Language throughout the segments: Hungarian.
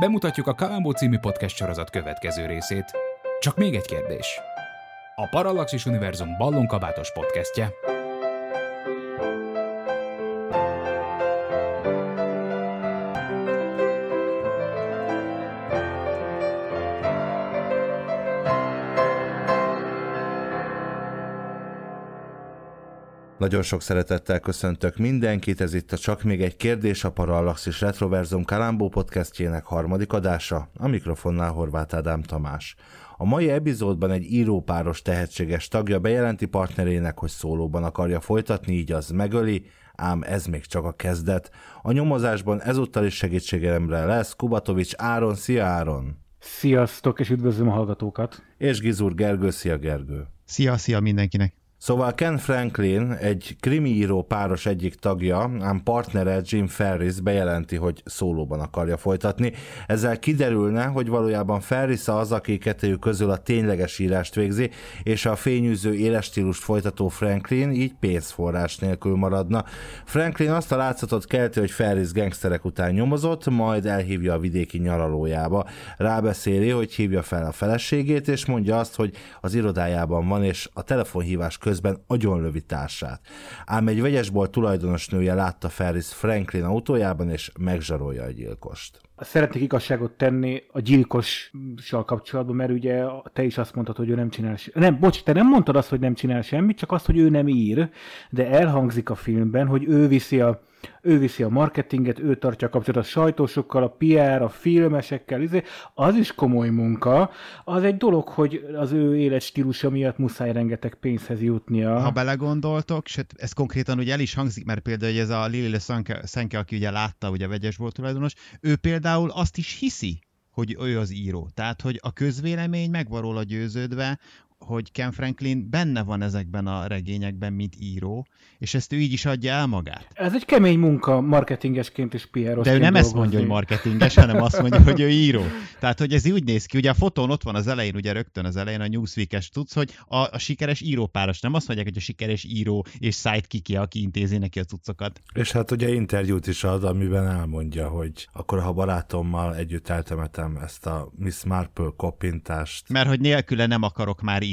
Bemutatjuk a Kalambó című podcast sorozat következő részét. Csak még egy kérdés. A Parallaxis Univerzum ballonkabátos podcastje. Nagyon sok szeretettel köszöntök mindenkit, ez itt a Csak még egy kérdés, a Parallaxis Retroverzum Kalambó podcastjének harmadik adása, a mikrofonnál Horváth Ádám Tamás. A mai epizódban egy írópáros tehetséges tagja bejelenti partnerének, hogy szólóban akarja folytatni, így az megöli, ám ez még csak a kezdet. A nyomozásban ezúttal is segítségemre lesz Kubatovics Áron. Szia Áron! Sziasztok, és üdvözlöm a hallgatókat! És Gizur Gergő, szia Gergő! Szia, szia mindenkinek! Szóval Ken Franklin, egy krimiíró páros egyik tagja, ám partnere Jim Ferris bejelenti, hogy szólóban akarja folytatni. Ezzel kiderülne, hogy valójában Ferris az, aki kettőjük közül a tényleges írást végzi, és a fényűző éles stílust folytató Franklin így pénzforrás nélkül maradna. Franklin azt a látszatot kelti, hogy Ferris gangsterek után nyomozott, majd elhívja a vidéki nyaralójába. Rábeszéli, hogy hívja fel a feleségét, és mondja azt, hogy az irodájában van, és a telefonhívás között közben agyonlövi társát. Ám egy vegyesbolt tulajdonos nője látta Ferris Franklin autójában, és megzsarolja a gyilkost. Szeretnék igazságot tenni a gyilkossal kapcsolatban, mert ugye te is azt mondtad, hogy ő nem csinál semmit. Nem, bocs, te nem mondtad azt, hogy nem csinál semmit, csak azt, hogy ő nem ír, de elhangzik a filmben, hogy ő viszi a ő viszi a marketinget, ő tartja a kapcsolatot a sajtósokkal, a PR, a filmesekkel, izé. az is komoly munka. Az egy dolog, hogy az ő életstílusa miatt muszáj rengeteg pénzhez jutnia. Ha belegondoltok, sőt, ez konkrétan ugye el is hangzik, mert például hogy ez a Lili Szenke, aki ugye látta, ugye vegyes volt tulajdonos, ő például azt is hiszi, hogy ő az író. Tehát, hogy a közvélemény meg van győződve, hogy Ken Franklin benne van ezekben a regényekben, mint író, és ezt ő így is adja el magát. Ez egy kemény munka marketingesként és pr De ő nem ezt mondja, hogy marketinges, hanem azt mondja, hogy ő író. Tehát, hogy ez úgy néz ki, ugye a fotón ott van az elején, ugye rögtön az elején a Newsweek-es tudsz, hogy a, a sikeres írópáros, nem azt mondják, hogy a sikeres író és sidekick aki intézi neki a cuccokat. És hát ugye interjút is ad, amiben elmondja, hogy akkor ha barátommal együtt eltemetem ezt a Miss Marple kopintást. Mert hogy nélküle nem akarok már írni.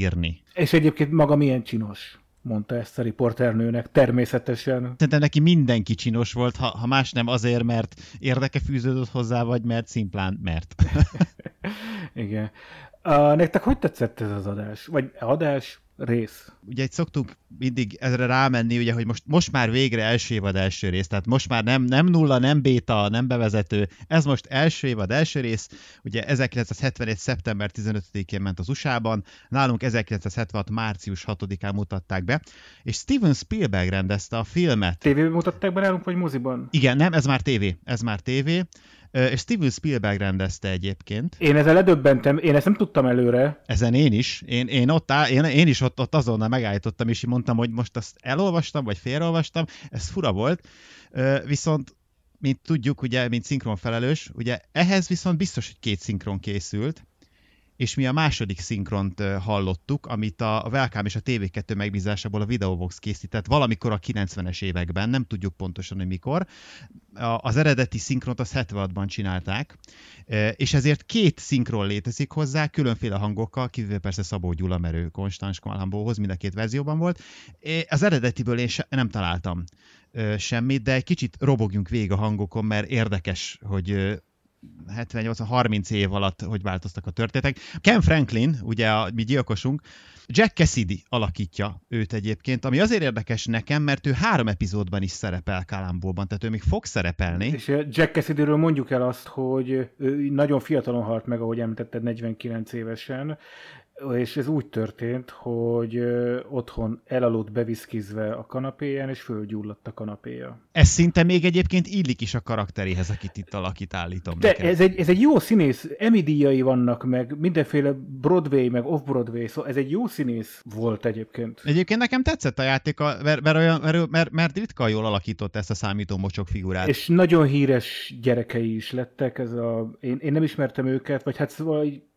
És egyébként maga milyen csinos mondta ezt a riporternőnek, természetesen. Szerintem neki mindenki csinos volt, ha, ha más nem azért, mert érdeke fűződött hozzá, vagy mert szimplán mert. Igen. Uh, nektek hogy tetszett ez az adás? Vagy adás? Rész. Ugye itt szoktunk mindig ezre rámenni, ugye, hogy most, most már végre első évad első rész, tehát most már nem, nem nulla, nem béta, nem bevezető, ez most első évad első rész, ugye 1971. szeptember 15-én ment az USA-ban, nálunk 1976. március 6-án mutatták be, és Steven Spielberg rendezte a filmet. Tévében mutatták be nálunk, vagy moziban? Igen, nem, ez már tévé, ez már tévé, és Steven Spielberg rendezte egyébként. Én ezzel ledöbbentem, én ezt nem tudtam előre. Ezen én is. Én, én, ott áll, én, én is ott, ott azonnal megállítottam, és mondtam, hogy most azt elolvastam, vagy félreolvastam. Ez fura volt. Viszont mint tudjuk, ugye, mint szinkron felelős, ugye ehhez viszont biztos, hogy két szinkron készült, és mi a második szinkront hallottuk, amit a Welcome és a TV2 megbízásából a Videobox készített valamikor a 90-es években, nem tudjuk pontosan, hogy mikor. Az eredeti szinkront az 76-ban csinálták, és ezért két szinkron létezik hozzá, különféle hangokkal, kivéve persze Szabó Gyula, mert ő Konstans Kalambóhoz mind a két verzióban volt. Az eredetiből én nem találtam semmit, de egy kicsit robogjunk végig a hangokon, mert érdekes, hogy 70-80-30 év alatt hogy változtak a történetek. Ken Franklin, ugye a mi gyilkosunk, Jack Cassidy alakítja őt egyébként, ami azért érdekes nekem, mert ő három epizódban is szerepel Kalambóban, tehát ő még fog szerepelni. És Jack Cassidyről mondjuk el azt, hogy ő nagyon fiatalon halt meg, ahogy említetted, 49 évesen, és ez úgy történt, hogy otthon elaludt beviszkizve a kanapéján, és fölgyulladt a kanapéja. Ez szinte még egyébként illik is a karakteréhez, akit itt alakít, állítom De neked. ez egy, ez egy jó színész, Emmy díjai vannak, meg mindenféle Broadway, meg off-Broadway, szóval ez egy jó színész volt egyébként. Egyébként nekem tetszett a játék, mert, mert, olyan, mert, mert, mert ritka jól alakított ezt a számító mocsok figurát. És nagyon híres gyerekei is lettek, ez a, én, én nem ismertem őket, vagy hát szóval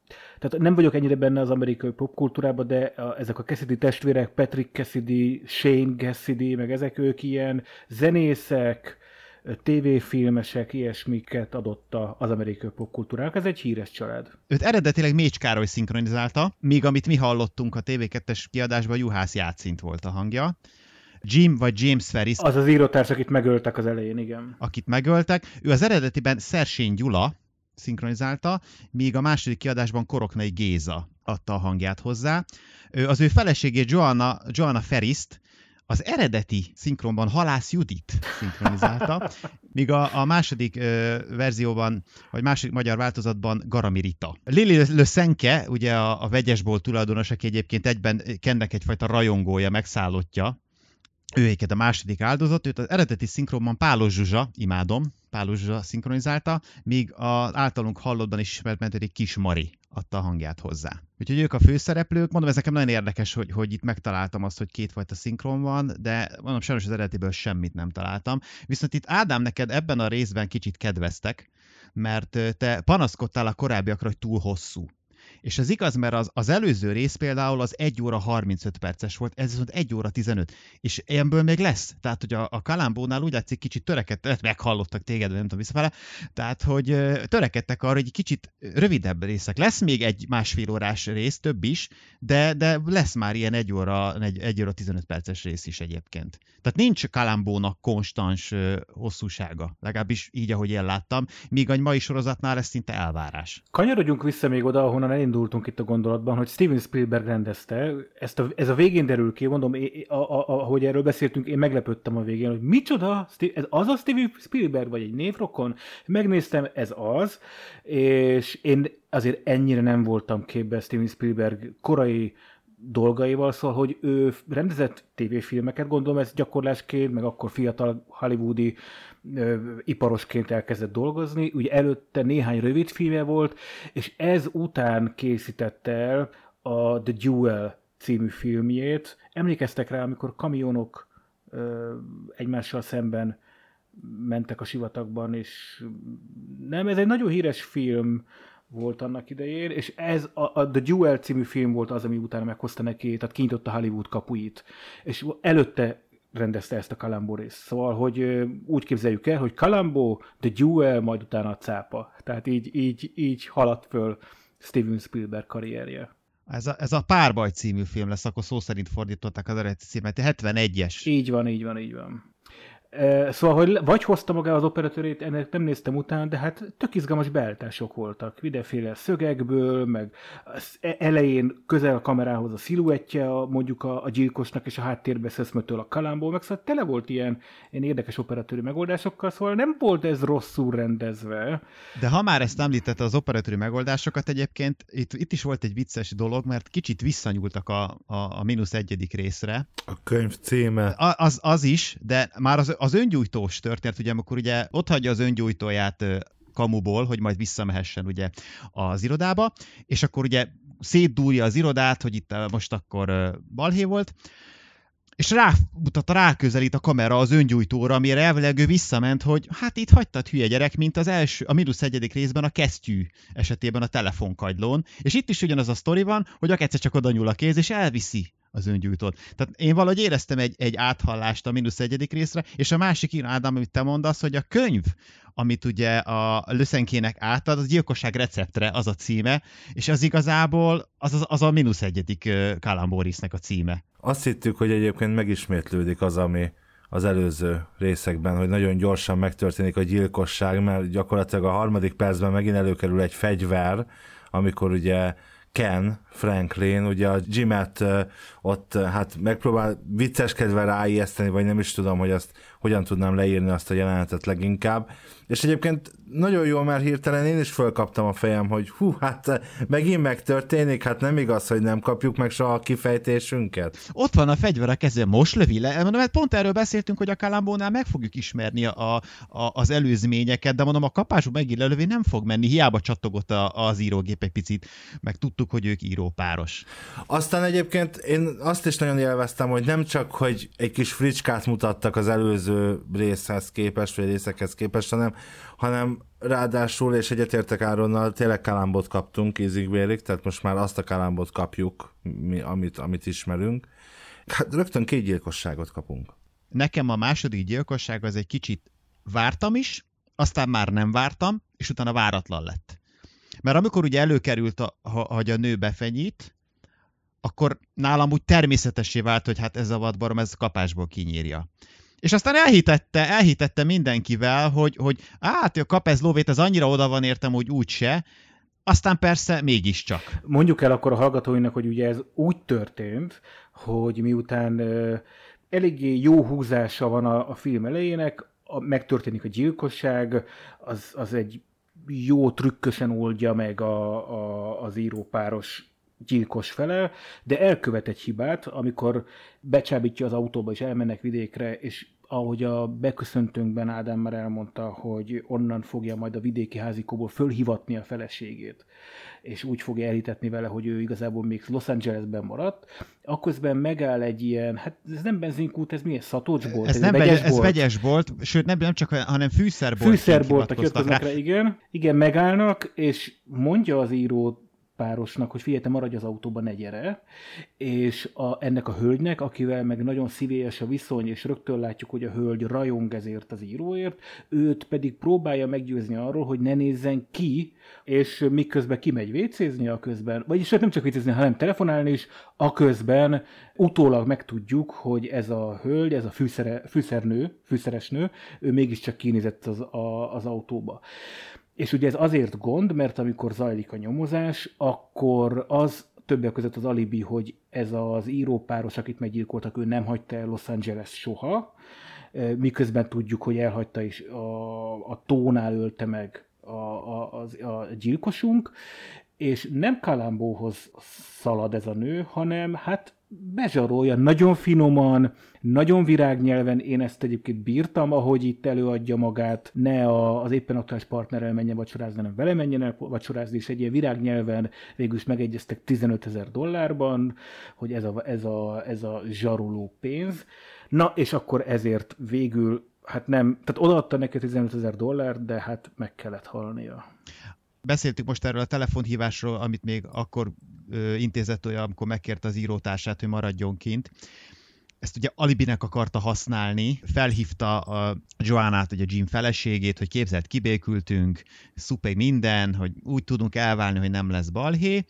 tehát nem vagyok ennyire benne az amerikai popkultúrában, de a, ezek a Cassidy testvérek, Patrick Cassidy, Shane Cassidy, meg ezek ők ilyen zenészek, tévéfilmesek, ilyesmiket adott az amerikai popkultúrának. Ez egy híres család. Őt eredetileg Mécs Károly szinkronizálta, míg amit mi hallottunk a TV2-es kiadásban, Juhász Játszint volt a hangja. Jim vagy James Ferris, Az az írótárs, akit megöltek az elején, igen. akit megöltek, ő az eredetiben Szersény Gyula szinkronizálta, míg a második kiadásban Koroknai Géza adta a hangját hozzá. Az ő feleségét Joanna, Joanna Ferriszt az eredeti szinkronban Halász Judit szinkronizálta, míg a, a második ö, verzióban, vagy második magyar változatban Garami Rita. Lili Le Senke, ugye a, a vegyesból tulajdonos, aki egyébként egyben Kennek egyfajta rajongója, megszállottja, ő a második áldozat, őt az eredeti szinkronban Pálos Zsuzsa, imádom, Pálos Zsuzsa szinkronizálta, míg az általunk hallottban is ismert mentedik Kis Mari adta a hangját hozzá. Úgyhogy ők a főszereplők, mondom, ez nekem nagyon érdekes, hogy, hogy itt megtaláltam azt, hogy kétfajta szinkron van, de mondom, sajnos az eredetiből semmit nem találtam. Viszont itt Ádám, neked ebben a részben kicsit kedveztek, mert te panaszkodtál a korábbiakra, hogy túl hosszú. És ez igaz, mert az, az előző rész például az 1 óra 35 perces volt, ez viszont 1 óra 15. És ilyenből még lesz. Tehát, hogy a, a Kalambónál úgy látszik kicsit törekedtek, meghallottak téged, nem tudom visszafele, tehát, hogy törekedtek arra, hogy egy kicsit rövidebb részek. Lesz még egy másfél órás rész, több is, de, de lesz már ilyen 1 óra, 1, 1 óra 15 perces rész is egyébként. Tehát nincs Kalambónak konstans hosszúsága, legalábbis így, ahogy én láttam, míg a mai sorozatnál ez szinte elvárás. Kanyarodjunk vissza még oda, ahonnan elindultunk itt a gondolatban, hogy Steven Spielberg rendezte. Ezt a, ez a végén derül ki, mondom, a, ahogy erről beszéltünk, én meglepődtem a végén, hogy micsoda, ez az a Steven Spielberg, vagy egy névrokon? Megnéztem, ez az, és én azért ennyire nem voltam képbe Steven Spielberg korai dolgaival, szóval, hogy ő rendezett tévéfilmeket, gondolom ez gyakorlásként, meg akkor fiatal hollywoodi ö, iparosként elkezdett dolgozni, ugye előtte néhány rövid filmje volt, és ez után készítette el a The Duel című filmjét. Emlékeztek rá, amikor kamionok ö, egymással szemben mentek a sivatagban, és nem, ez egy nagyon híres film volt annak idején, és ez a, a The Duel című film volt az, ami utána meghozta neki, tehát kinyitotta Hollywood kapuit. És előtte rendezte ezt a Kalambó részt. Szóval, hogy úgy képzeljük el, hogy Kalambó, The Duel, majd utána a cápa. Tehát így, így, így haladt föl Steven Spielberg karrierje. Ez a, ez a Párbaj című film lesz, akkor szó szerint fordították az eredeti címet, 71-es. Így van, így van, így van. Szóval, hogy vagy hozta maga az operatőrét, ennek nem néztem utána, de hát tök izgalmas beállítások voltak. Mindenféle szögekből, meg az e- elején közel a kamerához a sziluettje a, mondjuk a, a gyilkosnak, és a háttérbe szeszmötől a kalámból, meg szóval tele volt ilyen, ilyen érdekes operatőri megoldásokkal, szóval nem volt ez rosszul rendezve. De ha már ezt említette az operatőri megoldásokat egyébként, itt, itt is volt egy vicces dolog, mert kicsit visszanyúltak a, a, a mínusz egyedik részre. A könyv címe. A, az, az is, de már az, az öngyújtós történet, ugye, amikor ugye ott hagyja az öngyújtóját kamuból, hogy majd visszamehessen ugye az irodába, és akkor ugye szétdúrja az irodát, hogy itt most akkor balhé volt, és rámutat, ráközelít a kamera az öngyújtóra, amire elvileg ő visszament, hogy hát itt hagytad hülye gyerek, mint az első, a mínusz egyedik részben a kesztyű esetében a telefonkagylón, és itt is ugyanaz a sztori van, hogy a egyszer csak oda nyúl a kéz, és elviszi az öngyújtót. Tehát én valahogy éreztem egy, egy áthallást a mínusz egyedik részre, és a másik ilyen Ádám, amit te mondasz, hogy a könyv, amit ugye a Löszenkének átad, az gyilkosság receptre az a címe, és az igazából az, az, az a mínusz egyedik Kalambórisznek a címe. Azt hittük, hogy egyébként megismétlődik az, ami az előző részekben, hogy nagyon gyorsan megtörténik a gyilkosság, mert gyakorlatilag a harmadik percben megint előkerül egy fegyver, amikor ugye Ken Franklin, ugye a Jimet ott hát megpróbál vicceskedve ráijeszteni, vagy nem is tudom, hogy azt hogyan tudnám leírni azt a jelenetet leginkább. És egyébként nagyon jó, mert hirtelen én is fölkaptam a fejem, hogy hú, hát megint megtörténik, hát nem igaz, hogy nem kapjuk meg soha a kifejtésünket. Ott van a fegyver a kezében, most lövi le. Mondom, mert pont erről beszéltünk, hogy a Kalambónál meg fogjuk ismerni a, a, az előzményeket, de mondom, a kapásuk megint lelövi nem fog menni, hiába csattogott a, az írógép egy picit, meg tudtuk, hogy ők írópáros. Aztán egyébként én azt is nagyon élveztem, hogy nem csak, hogy egy kis fricskát mutattak az előző részhez képest, vagy részekhez képest, hanem hanem ráadásul, és egyetértek Áronnal, tényleg kalambot kaptunk ízig tehát most már azt a kalambot kapjuk, mi, amit, amit ismerünk. Hát rögtön két gyilkosságot kapunk. Nekem a második gyilkosság az egy kicsit vártam is, aztán már nem vártam, és utána váratlan lett. Mert amikor ugye előkerült, a, hogy a nő befenyít, akkor nálam úgy természetesé vált, hogy hát ez a vadbarom, ez kapásból kinyírja. És aztán elhitette, elhitette mindenkivel, hogy, hogy hát a kapez lóvét, az annyira oda van értem, hogy úgyse, aztán persze mégiscsak. Mondjuk el akkor a hallgatóinak, hogy ugye ez úgy történt, hogy miután uh, eléggé jó húzása van a, a film elejének, a, megtörténik a gyilkosság, az, az egy jó trükkösen oldja meg a, a, az írópáros gyilkos fele, de elkövet egy hibát, amikor becsábítja az autóba, és elmennek vidékre, és ahogy a beköszöntőnkben Ádám már elmondta, hogy onnan fogja majd a vidéki házikóból fölhivatni a feleségét, és úgy fogja elhitetni vele, hogy ő igazából még Los Angelesben maradt, akközben megáll egy ilyen, hát ez nem benzinkút, ez milyen szatocsbolt? Ez, ez nem vegyes, ez vegyes bolt, sőt nem, nem csak, hanem fűszerbolt. Fűszerboltak jöttek rá, igen. Igen, megállnak, és mondja az író párosnak, hogy figyelj, te maradj az autóba, ne gyere, és a, ennek a hölgynek, akivel meg nagyon szívélyes a viszony, és rögtön látjuk, hogy a hölgy rajong ezért az íróért, őt pedig próbálja meggyőzni arról, hogy ne nézzen ki, és miközben kimegy vécézni a közben, vagyis hát nem csak vécézni, hanem telefonálni is, a közben utólag megtudjuk, hogy ez a hölgy, ez a fűszere, fűszernő, fűszeresnő, ő mégiscsak kinézett az, a, az autóba. És ugye ez azért gond, mert amikor zajlik a nyomozás, akkor az többek között az alibi, hogy ez az írópáros, akit meggyilkoltak, ő nem hagyta el Los Angeles soha, e, miközben tudjuk, hogy elhagyta is a, a tónál ölte meg a, a, a, a gyilkosunk, és nem Kalambóhoz szalad ez a nő, hanem hát bezsarolja nagyon finoman, nagyon virágnyelven, én ezt egyébként bírtam, ahogy itt előadja magát, ne a, az éppen aktuális partnerrel menjen vacsorázni, hanem vele menjen el vacsorázni, és egy ilyen virágnyelven végül is megegyeztek 15 ezer dollárban, hogy ez a, ez, a, ez a zsaroló pénz. Na, és akkor ezért végül, hát nem, tehát odaadta neki 15 ezer dollárt, de hát meg kellett halnia. Beszéltük most erről a telefonhívásról, amit még akkor ö, intézett olyan, amikor megkérte az írótársát, hogy maradjon kint. Ezt ugye alibinek akarta használni, felhívta a Joannát, ugye Jim feleségét, hogy képzelt, kibékültünk, szuper minden, hogy úgy tudunk elválni, hogy nem lesz balhé.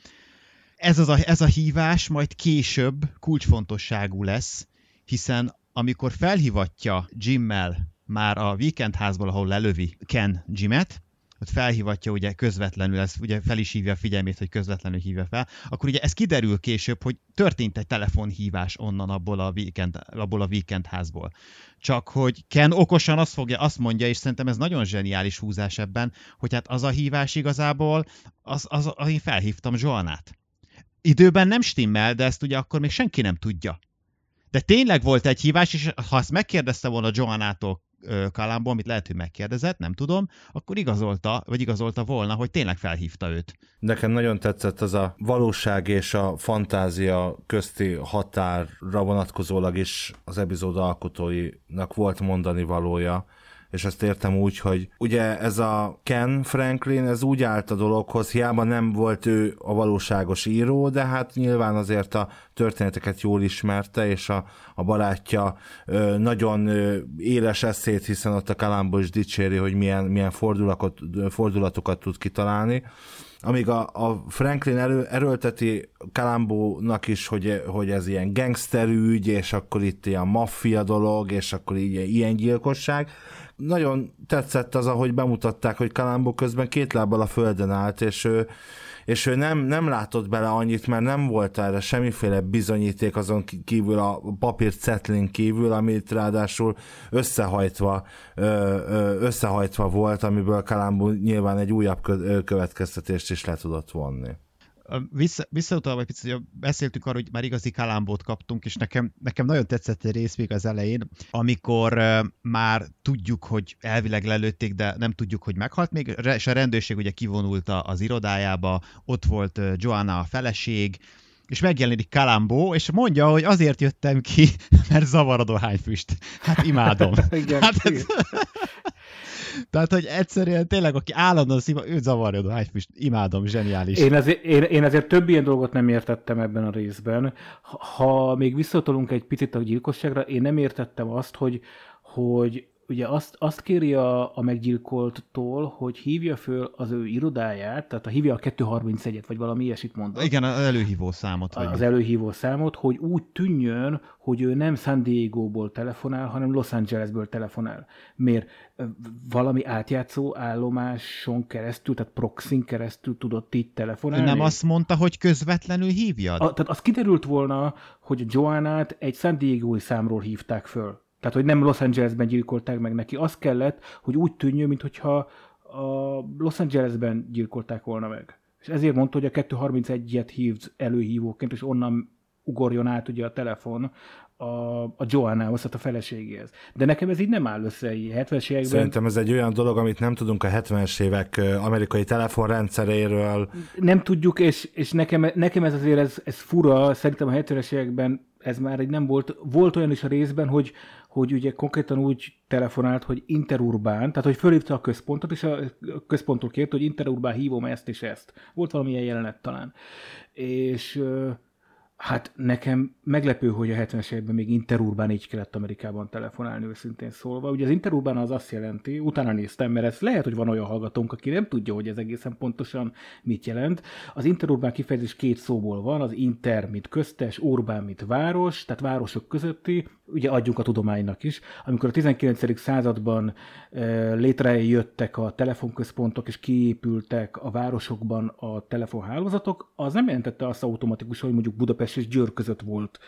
Ez, az a, ez a hívás majd később kulcsfontosságú lesz, hiszen amikor felhívatja Jimmel már a Weekend házból, ahol lelövi Ken Jimet, ott felhívatja ugye közvetlenül, ez ugye fel is hívja a figyelmét, hogy közvetlenül hívja fel, akkor ugye ez kiderül később, hogy történt egy telefonhívás onnan abból a weekend, abból a weekend házból. Csak hogy Ken okosan azt fogja, azt mondja, és szerintem ez nagyon zseniális húzás ebben, hogy hát az a hívás igazából, az, az, az én felhívtam Joanát. Időben nem stimmel, de ezt ugye akkor még senki nem tudja. De tényleg volt egy hívás, és ha ezt megkérdezte volna Joannától Kalámbo, amit lehet, hogy megkérdezett, nem tudom, akkor igazolta, vagy igazolta volna, hogy tényleg felhívta őt. Nekem nagyon tetszett az a valóság és a fantázia közti határra vonatkozólag is az epizód alkotóinak volt mondani valója, és ezt értem úgy, hogy ugye ez a Ken Franklin, ez úgy állt a dologhoz, hiába nem volt ő a valóságos író, de hát nyilván azért a történeteket jól ismerte, és a, a barátja ö, nagyon ö, éles eszét, hiszen ott a Kalambó is dicséri, hogy milyen, milyen fordulatokat, fordulatokat tud kitalálni. Amíg a, a Franklin erő, erőlteti Kalambónak is, hogy, hogy ez ilyen gangsterügy, és akkor itt ilyen maffia dolog, és akkor így ilyen gyilkosság, nagyon tetszett az, ahogy bemutatták, hogy Kalambó közben két lábbal a földön állt, és ő, és ő nem, nem látott bele annyit, mert nem volt erre semmiféle bizonyíték azon kívül, a papír cetlin kívül, amit ráadásul összehajtva, összehajtva volt, amiből Kalambó nyilván egy újabb következtetést is le tudott vonni vissza, visszautalva egy picit, hogy beszéltük arról, hogy már igazi kalambót kaptunk, és nekem, nekem nagyon tetszett egy rész még az elején, amikor uh, már tudjuk, hogy elvileg lelőtték, de nem tudjuk, hogy meghalt még, és a rendőrség ugye kivonult az irodájába, ott volt uh, Joanna a feleség, és megjelenik Kalambó, és mondja, hogy azért jöttem ki, mert zavarodó hányfüst. Hát imádom. igen, hát, igen. Tehát, hogy egyszerűen tényleg, aki állandóan szíva, ő zavarja a hájfüst. Imádom, zseniális. Én azért, én, én azért több ilyen dolgot nem értettem ebben a részben. Ha még visszatolunk egy picit a gyilkosságra, én nem értettem azt, hogy, hogy ugye azt, azt kéri a, a meggyilkolttól, hogy hívja föl az ő irodáját, tehát a hívja a 231-et, vagy valami ilyesmit mondott. Igen, az előhívó számot. Vagy az előhívó számot, hogy úgy tűnjön, hogy ő nem San Diego-ból telefonál, hanem Los Angelesből telefonál. Miért? Valami átjátszó állomáson keresztül, tehát proxin keresztül tudott így telefonálni? Nem azt mondta, hogy közvetlenül hívja? A, tehát az kiderült volna, hogy Joannát egy San Diego-i számról hívták föl. Tehát, hogy nem Los Angelesben gyilkolták meg neki. Az kellett, hogy úgy tűnjön, mintha a Los Angelesben gyilkolták volna meg. És ezért mondta, hogy a 231-et hívd előhívóként, és onnan ugorjon át ugye a telefon a, a Joannához, tehát a feleségéhez. De nekem ez így nem áll össze így 70-es években. Szerintem ez egy olyan dolog, amit nem tudunk a 70-es évek amerikai telefonrendszeréről. Nem tudjuk, és, és nekem, nekem ez azért ez, ez fura, szerintem a 70-es években ez már egy nem volt, volt olyan is a részben, hogy, hogy ugye konkrétan úgy telefonált, hogy interurbán, tehát hogy fölhívta a központot, és a központtól kért, hogy interurbán hívom ezt és ezt. Volt valamilyen jelenet talán. És Hát nekem meglepő, hogy a 70-es években még interurbán így kellett Amerikában telefonálni, őszintén szólva. Ugye az interurbán az azt jelenti, utána néztem, mert ez lehet, hogy van olyan hallgatónk, aki nem tudja, hogy ez egészen pontosan mit jelent. Az interurbán kifejezés két szóból van, az inter, mint köztes, urbán, mint város, tehát városok közötti, ugye adjunk a tudománynak is. Amikor a 19. században e, létrejöttek a telefonközpontok, és kiépültek a városokban a telefonhálózatok, az nem jelentette azt automatikusan, hogy mondjuk Budapest és Győr között volt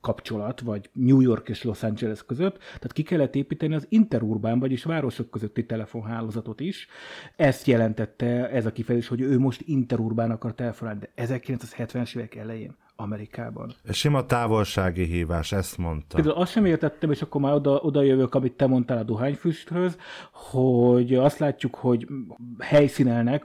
kapcsolat, vagy New York és Los Angeles között, tehát ki kellett építeni az interurbán, vagyis városok közötti telefonhálózatot is. Ezt jelentette ez a kifejezés, hogy ő most interurbán akar telefonálni, de 1970-es évek elején Amerikában. Sima távolsági hívás, ezt mondta. Például azt sem értettem, és akkor már oda, oda jövök, amit te mondtál a dohányfüsthöz, hogy azt látjuk, hogy helyszínelnek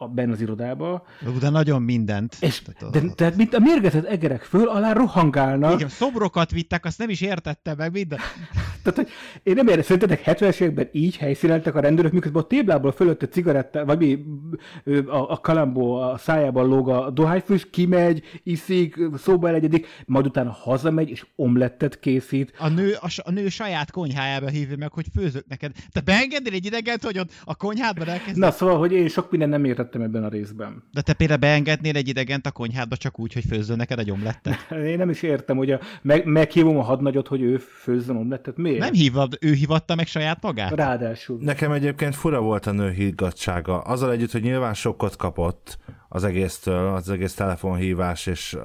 a, benne az irodába. De nagyon mindent. És, de, tehát mint a mérgetett egerek föl alá rohangálnak. Igen, szobrokat vittek, azt nem is értette meg minden. tehát, hogy én nem értem, szerintetek 70-es években így helyszíneltek a rendőrök, miközben a téblából fölött a cigaretta, vagy mi, a, a kalambó a szájában lóg a dohányfüst, kimegy, iszik, szóba elegyedik, majd utána hazamegy, és omlettet készít. A nő, a, a nő saját konyhájába hívja meg, hogy főzök neked. Te beengednél egy idegent, hogy ott a konyhádban elkezd. Na szóval, hogy én sok minden nem értettem vettem ebben a részben. De te például beengednél egy idegent a konyhádba csak úgy, hogy főzzön neked egy omlettet? Én nem is értem, hogy a, meg, meghívom a hadnagyot, hogy ő főzzön omlettet. Miért? Nem hívod, ő hívatta meg saját magát? Ráadásul. Nekem egyébként fura volt a nő higgadsága. Azzal együtt, hogy nyilván sokkot kapott, az egésztől, az egész telefonhívás, és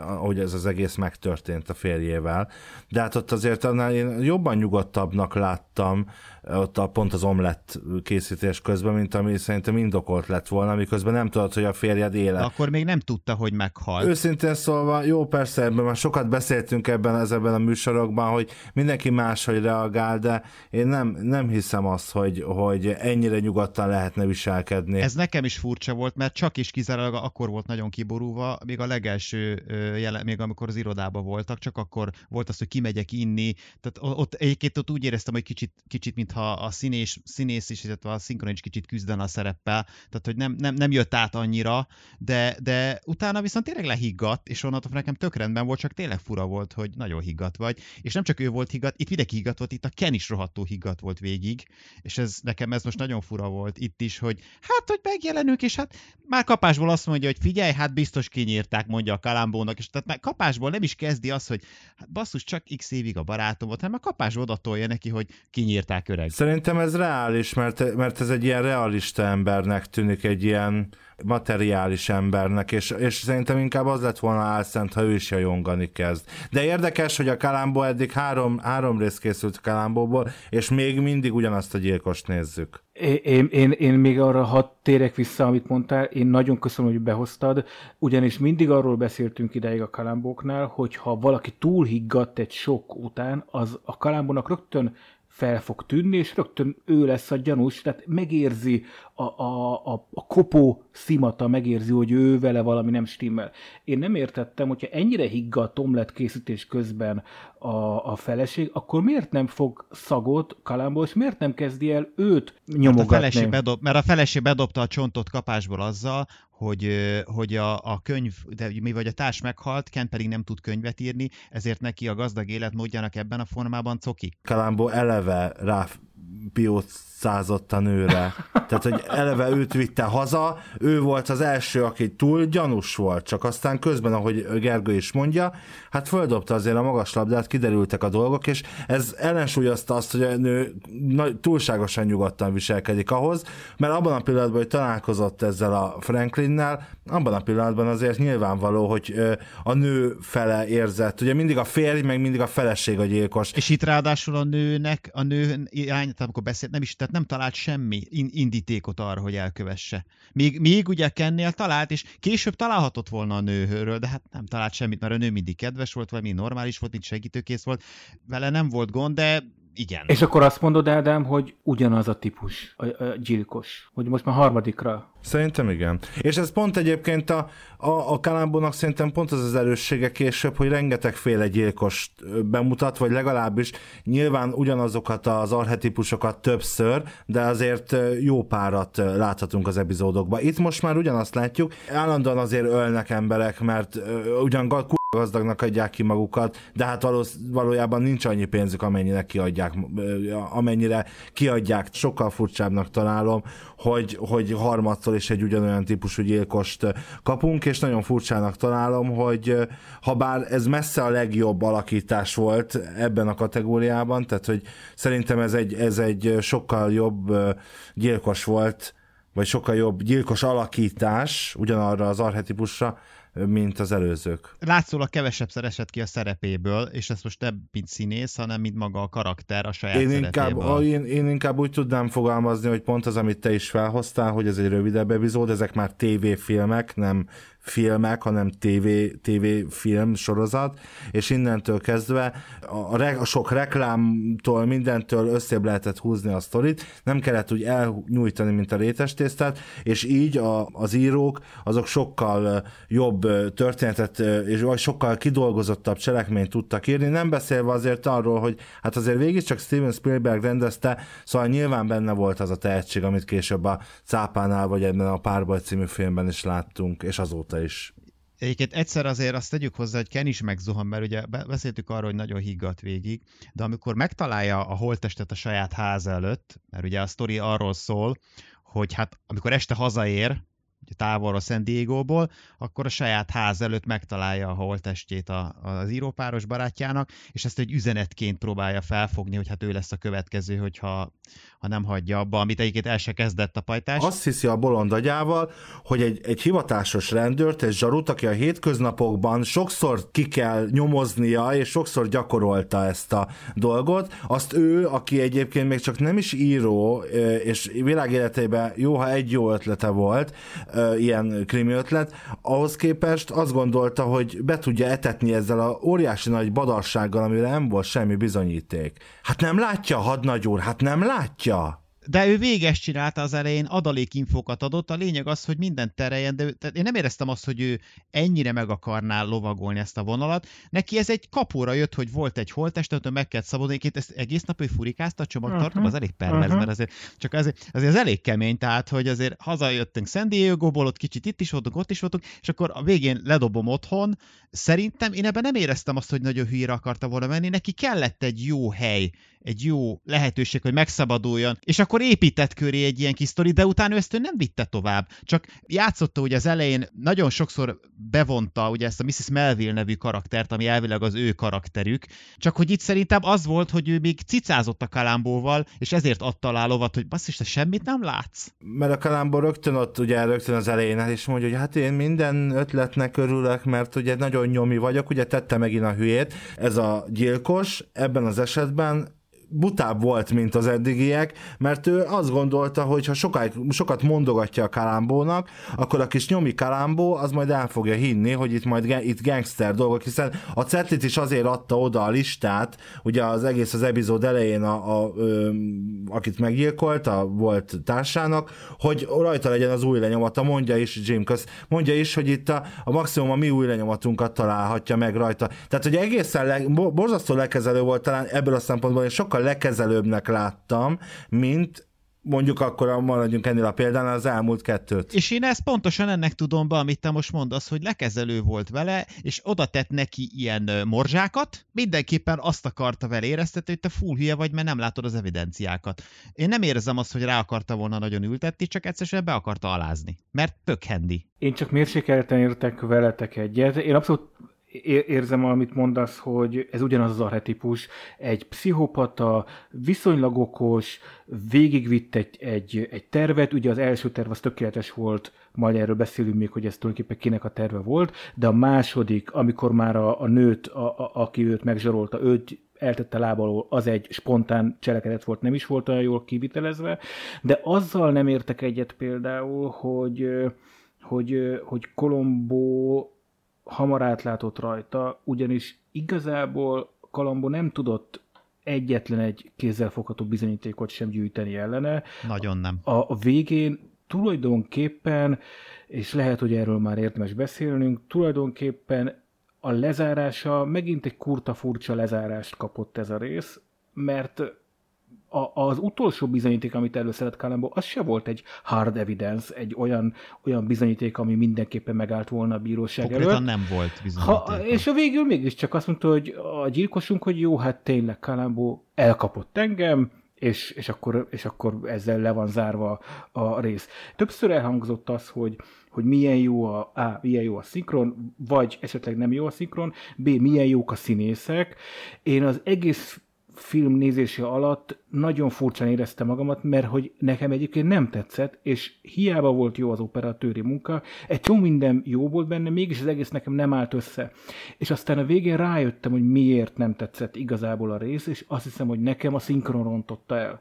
ahogy ez az egész megtörtént a férjével. De hát ott azért annál én jobban nyugodtabbnak láttam, ott a, pont az omlett készítés közben, mint ami szerintem indokolt lett volna, miközben nem tudod, hogy a férjed élet. Akkor még nem tudta, hogy meghalt. Őszintén szólva, jó persze, ebben már sokat beszéltünk ebben ezekben a műsorokban, hogy mindenki máshogy reagál, de én nem, nem hiszem azt, hogy, hogy ennyire nyugodtan lehetne viselkedni. Ez nekem is furcsa volt, mert csak is kizárólag akkor volt nagyon kiborúva, még a legelső jelen, még amikor az irodában voltak, csak akkor volt az, hogy kimegyek inni, tehát ott egyébként ott úgy éreztem, hogy kicsit, kicsit mintha a színés, színész is, illetve a szinkron is kicsit küzdene a szereppel, tehát hogy nem, nem, nem jött át annyira, de, de utána viszont tényleg lehiggadt, és onnantól nekem tök rendben volt, csak tényleg fura volt, hogy nagyon higgadt vagy, és nem csak ő volt higgadt, itt mindenki higgadt volt, itt a Ken is rohadtó higgadt volt végig, és ez nekem ez most nagyon fura volt itt is, hogy hát, hogy megjelenünk, és hát már kapásból azt mondja, hogy figyelj, hát biztos kinyírták, mondja a Kalambónak, és tehát már kapásból nem is kezdi azt, hogy hát basszus, csak x évig a barátom volt, hanem már kapásból odatolja neki, hogy kinyírták öreg. Szerintem ez reális, mert, mert ez egy ilyen realista embernek tűnik, egy ilyen materiális embernek, és, és szerintem inkább az lett volna álszent, ha ő is jongani kezd. De érdekes, hogy a Kalambó eddig három, három rész készült Kalambóból, és még mindig ugyanazt a gyilkost nézzük. Én, én, én még arra hadd térek vissza, amit mondtál, én nagyon köszönöm, hogy behoztad, ugyanis mindig arról beszéltünk ideig a kalambóknál, hogy ha valaki túlhiggadt egy sok után, az a kalambónak rögtön fel fog tűnni, és rögtön ő lesz a gyanús, tehát megérzi a, a, a, a kopó szimata, megérzi, hogy ő vele valami nem stimmel. Én nem értettem, hogyha ennyire higgadt tomlet készítés közben a, a feleség, akkor miért nem fog szagot Kalambó, és miért nem kezdi el őt nyomogatni? Mert a feleség, bedob, mert a feleség bedobta a csontot kapásból azzal, hogy, hogy a, a könyv, de mi vagy a társ meghalt, Ken pedig nem tud könyvet írni, ezért neki a gazdag életmódjának ebben a formában coki. Kalambó eleve rá piócázott a nőre. Tehát, hogy eleve őt vitte haza, ő volt az első, aki túl gyanús volt, csak aztán közben, ahogy Gergő is mondja, hát földobta azért a magas labdát, kiderültek a dolgok, és ez ellensúlyozta azt, hogy a nő túlságosan nyugodtan viselkedik ahhoz, mert abban a pillanatban, hogy találkozott ezzel a Franklinnel, abban a pillanatban azért nyilvánvaló, hogy a nő fele érzett. Ugye mindig a férj, meg mindig a feleség a gyilkos. És itt ráadásul a nőnek, a nő irány, tehát amikor beszélt, nem is, tehát nem talált semmi indítékot arra, hogy elkövesse. Míg, míg ugye Kennél talált, és később találhatott volna a nőhőről, de hát nem talált semmit, mert a nő mindig kedves volt, vagy mi normális volt, így segítőkész volt. Vele nem volt gond, de igen. És akkor azt mondod, Ádám, hogy ugyanaz a típus, a, a gyilkos, hogy most már harmadikra. Szerintem igen. És ez pont egyébként a, a, a Kalambónak szerintem pont az az erőssége később, hogy rengetegféle gyilkost bemutat, vagy legalábbis nyilván ugyanazokat az arhetipusokat többször, de azért jó párat láthatunk az epizódokban. Itt most már ugyanazt látjuk, állandóan azért ölnek emberek, mert ugyan gazdagnak adják ki magukat, de hát valósz, valójában nincs annyi pénzük, amennyire kiadják, amennyire kiadják. Sokkal furcsábbnak találom, hogy, hogy harmadszor is egy ugyanolyan típusú gyilkost kapunk, és nagyon furcsának találom, hogy ha bár ez messze a legjobb alakítás volt ebben a kategóriában, tehát hogy szerintem ez egy, ez egy sokkal jobb gyilkos volt, vagy sokkal jobb gyilkos alakítás ugyanarra az arhetipusra, mint az előzők. Látszólag kevesebbszer esett ki a szerepéből, és ez most nem mint színész, hanem mint maga a karakter a saját én inkább, én, én inkább úgy tudnám fogalmazni, hogy pont az, amit te is felhoztál, hogy ez egy rövidebb epizód, ezek már tévéfilmek, nem filmek, hanem TV, TV film sorozat, és innentől kezdve a, re, a sok reklámtól, mindentől összébb lehetett húzni a sztorit, nem kellett úgy elnyújtani, mint a rétes tésztát, és így a, az írók azok sokkal jobb történetet, és vagy sokkal kidolgozottabb cselekményt tudtak írni, nem beszélve azért arról, hogy hát azért végig csak Steven Spielberg rendezte, szóval nyilván benne volt az a tehetség, amit később a Cápánál, vagy ebben a Párbaj című filmben is láttunk, és azóta is. Egyébként egyszer azért azt tegyük hozzá, hogy Ken is megzuhan, mert ugye beszéltük arról, hogy nagyon higgadt végig, de amikor megtalálja a holttestet a saját ház előtt, mert ugye a sztori arról szól, hogy hát amikor este hazaér, távolra San Diego-ból, akkor a saját ház előtt megtalálja a holtestjét a, az írópáros barátjának, és ezt egy üzenetként próbálja felfogni, hogy hát ő lesz a következő, hogyha ha nem hagyja abba, amit egyébként el se kezdett a pajtás. Azt hiszi a bolond agyával, hogy egy, egy hivatásos rendőrt, egy zsarut, aki a hétköznapokban sokszor ki kell nyomoznia, és sokszor gyakorolta ezt a dolgot, azt ő, aki egyébként még csak nem is író, és világéletében jó, ha egy jó ötlete volt, ilyen krimi ötlet, ahhoz képest azt gondolta, hogy be tudja etetni ezzel a óriási nagy badarsággal, amire nem volt semmi bizonyíték. Hát nem látja, hadnagy úr, hát nem látja de ő véges csinálta az elején, adalékinfokat adott, a lényeg az, hogy minden tereljen, de tehát én nem éreztem azt, hogy ő ennyire meg akarná lovagolni ezt a vonalat. Neki ez egy kapóra jött, hogy volt egy holtest, hogy meg kellett szabadulni, ezt egész nap ő furikázta a csomagtartóba, uh-huh. az elég pervers, uh-huh. mert azért, csak azért, azért az elég kemény, tehát hogy azért hazajöttünk San Diego-ból, ott kicsit itt is voltunk, ott is voltunk, és akkor a végén ledobom otthon. Szerintem én ebben nem éreztem azt, hogy nagyon hülyére akarta volna menni, neki kellett egy jó hely, egy jó lehetőség, hogy megszabaduljon, és akkor akkor épített köré egy ilyen kis sztori, de utána ezt ő nem vitte tovább. Csak játszotta ugye az elején, nagyon sokszor bevonta ugye ezt a Mrs. Melville nevű karaktert, ami elvileg az ő karakterük, csak hogy itt szerintem az volt, hogy ő még cicázott a Kalambóval, és ezért adta alá lovat, hogy basszus, te semmit nem látsz. Mert a Kalambó rögtön ott ugye rögtön az elején el, és mondja, hogy hát én minden ötletnek örülök, mert ugye nagyon nyomi vagyok, ugye tette megint a hülyét. Ez a gyilkos ebben az esetben butább volt, mint az eddigiek, mert ő azt gondolta, hogy ha sokáig, sokat mondogatja a Kalambónak, akkor a kis nyomi Kalambó az majd el fogja hinni, hogy itt majd itt gangster dolgok, hiszen a Cetlit is azért adta oda a listát, ugye az egész az epizód elején, a, a, ö, akit meggyilkolta, volt társának, hogy rajta legyen az új lenyomata, mondja is Jim Kösz, mondja is, hogy itt a, a maximum a mi új lenyomatunkat találhatja meg rajta. Tehát, hogy egészen le, borzasztó lekezelő volt talán ebből a szempontból, hogy sokkal sokkal lekezelőbbnek láttam, mint mondjuk akkor maradjunk ennél a példánál az elmúlt kettőt. És én ezt pontosan ennek tudom be, amit te most mondasz, hogy lekezelő volt vele, és oda tett neki ilyen morzsákat, mindenképpen azt akarta vele éreztetni, hogy te full hülye vagy, mert nem látod az evidenciákat. Én nem érzem azt, hogy rá akarta volna nagyon ültetni, csak egyszerűen be akarta alázni, mert tök hendi. Én csak mérsékelten értek veletek egyet. Én abszolút érzem, amit mondasz, hogy ez ugyanaz az arhetipus, egy pszichopata, viszonylag okos, végigvitt egy, egy, egy tervet, ugye az első terv az tökéletes volt, majd erről beszélünk még, hogy ez tulajdonképpen kinek a terve volt, de a második, amikor már a, a nőt, a, a, aki őt megzsarolta, őt eltette lábalól, az egy spontán cselekedet volt, nem is volt olyan jól kivitelezve, de azzal nem értek egyet például, hogy, hogy, hogy Kolombó hamar átlátott rajta, ugyanis igazából Kalambó nem tudott egyetlen egy kézzelfogható bizonyítékot sem gyűjteni ellene. Nagyon nem. A, a végén tulajdonképpen, és lehet, hogy erről már érdemes beszélnünk, tulajdonképpen a lezárása megint egy kurta furcsa lezárást kapott ez a rész, mert a, az utolsó bizonyíték, amit előszedett Kalambó, az se volt egy hard evidence, egy olyan, olyan bizonyíték, ami mindenképpen megállt volna a bíróság Konkrétan előtt. nem volt bizonyíték. Ha, és a végül mégiscsak azt mondta, hogy a gyilkosunk, hogy jó, hát tényleg Kalambó elkapott engem, és, és, akkor, és akkor ezzel le van zárva a rész. Többször elhangzott az, hogy, hogy milyen jó a, A, milyen jó a szinkron, vagy esetleg nem jó a szinkron, B, milyen jók a színészek. Én az egész film nézése alatt nagyon furcsán éreztem magamat, mert hogy nekem egyébként nem tetszett, és hiába volt jó az operatőri munka, egy csomó minden jó volt benne, mégis az egész nekem nem állt össze. És aztán a végén rájöttem, hogy miért nem tetszett igazából a rész, és azt hiszem, hogy nekem a szinkron rontotta el.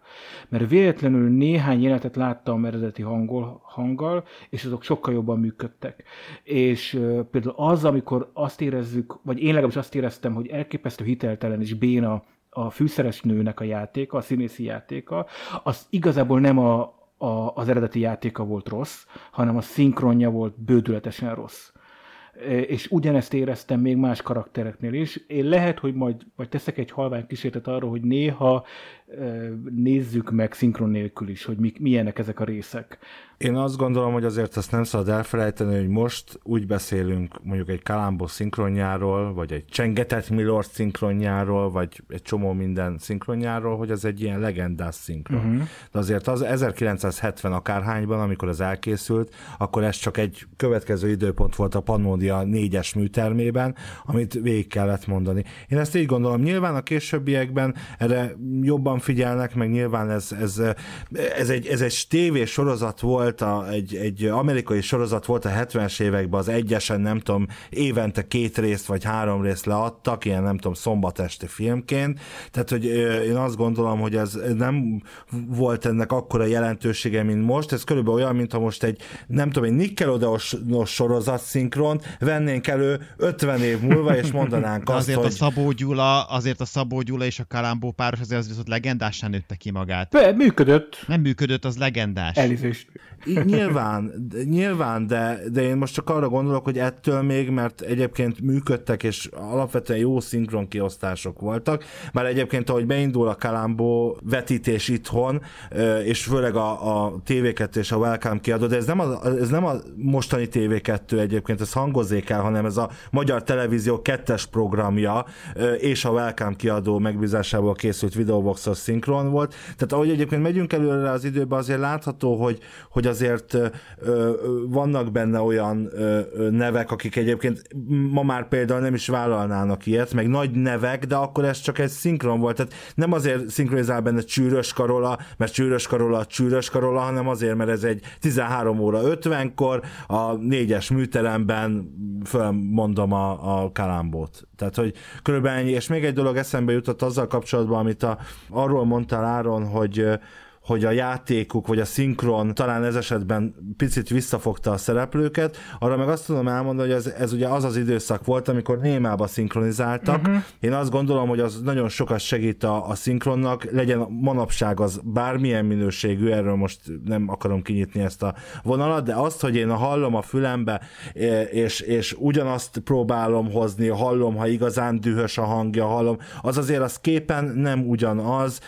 Mert véletlenül néhány jelenetet láttam eredeti hangol, hanggal, és azok sokkal jobban működtek. És uh, például az, amikor azt érezzük, vagy én legalábbis azt éreztem, hogy elképesztő hiteltelen és béna a fűszeres nőnek a játéka, a színészi játéka, az igazából nem a, a, az eredeti játéka volt rossz, hanem a szinkronja volt bődületesen rossz. És ugyanezt éreztem még más karaktereknél is. Én lehet, hogy majd, majd teszek egy halvány kísérletet arra, hogy néha nézzük meg szinkron nélkül is, hogy mi, milyenek ezek a részek. Én azt gondolom, hogy azért azt nem szabad elfelejteni, hogy most úgy beszélünk mondjuk egy Kalambó szinkronjáról, vagy egy Csengetett Milord szinkronjáról, vagy egy csomó minden szinkronjáról, hogy az egy ilyen legendás szinkron. Uh-huh. De azért az 1970 akárhányban, amikor az elkészült, akkor ez csak egy következő időpont volt a Pannonia négyes műtermében, amit végig kellett mondani. Én ezt így gondolom. Nyilván a későbbiekben erre jobban jobban figyelnek, meg nyilván ez, ez, ez, egy, ez egy tévés sorozat volt, a, egy, egy amerikai sorozat volt a 70-es években, az egyesen nem tudom, évente két részt vagy három részt leadtak, ilyen nem tudom, szombatesti filmként, tehát hogy én azt gondolom, hogy ez nem volt ennek akkora jelentősége, mint most, ez körülbelül olyan, mintha most egy, nem tudom, egy Nickelodeos sorozat szinkron vennénk elő 50 év múlva, és mondanánk azt, azért hogy... a Szabó Gyula, azért a Szabó Gyula és a Kalambó páros azért az viszont legendássá nőtte ki magát. Be, működött. Nem működött, az legendás. Elnézést. Nyilván, nyilván, de, de én most csak arra gondolok, hogy ettől még, mert egyébként működtek, és alapvetően jó szinkron kiosztások voltak, mert egyébként, ahogy beindul a Kalambó vetítés itthon, és főleg a, a TV2 és a Welcome kiadó, de ez nem a, ez nem a mostani TV2 egyébként, ez hangozzék el, hanem ez a Magyar Televízió kettes programja, és a Welcome kiadó megbízásából készült videoboxos szinkron volt. Tehát ahogy egyébként megyünk előre az időbe, azért látható, hogy, hogy azért ö, vannak benne olyan ö, nevek, akik egyébként ma már például nem is vállalnának ilyet, meg nagy nevek, de akkor ez csak egy szinkron volt. Tehát nem azért szinkronizál benne Csűrös Karola, mert Csűrös Karola Csűrös Karola, hanem azért, mert ez egy 13 óra 50-kor a négyes műteremben fölmondom a, a kalambót. Tehát, hogy körülbelül ennyi. És még egy dolog eszembe jutott azzal kapcsolatban, amit a, arról mondtál Áron, hogy hogy a játékuk, vagy a szinkron talán ez esetben picit visszafogta a szereplőket, arra meg azt tudom elmondani, hogy ez, ez ugye az az időszak volt, amikor némába szinkronizáltak. Uh-huh. Én azt gondolom, hogy az nagyon sokat segít a, a szinkronnak, legyen manapság az bármilyen minőségű, erről most nem akarom kinyitni ezt a vonalat, de azt, hogy én hallom a fülembe, és, és ugyanazt próbálom hozni, hallom, ha igazán dühös a hangja, hallom, az azért az képen nem ugyanaz.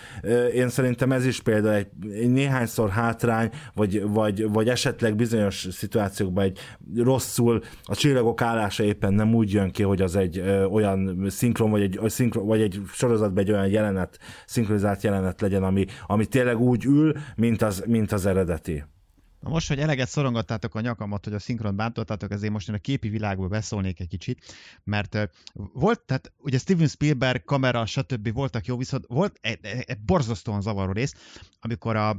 Én szerintem ez is például egy néhányszor hátrány, vagy, vagy, vagy esetleg bizonyos szituációkban egy rosszul, a csillagok állása éppen nem úgy jön ki, hogy az egy ö, olyan szinkron, vagy egy, szinkron, vagy egy sorozatban egy olyan jelenet, szinkronizált jelenet legyen, ami, ami tényleg úgy ül, mint az, mint az eredeti. Na most, hogy eleget szorongattátok a nyakamat, hogy a szinkron bántottátok, ezért most én a képi világból beszólnék egy kicsit, mert volt, tehát ugye Steven Spielberg, kamera, stb. voltak jó, viszont volt egy, egy, egy borzasztóan zavaró rész, amikor a,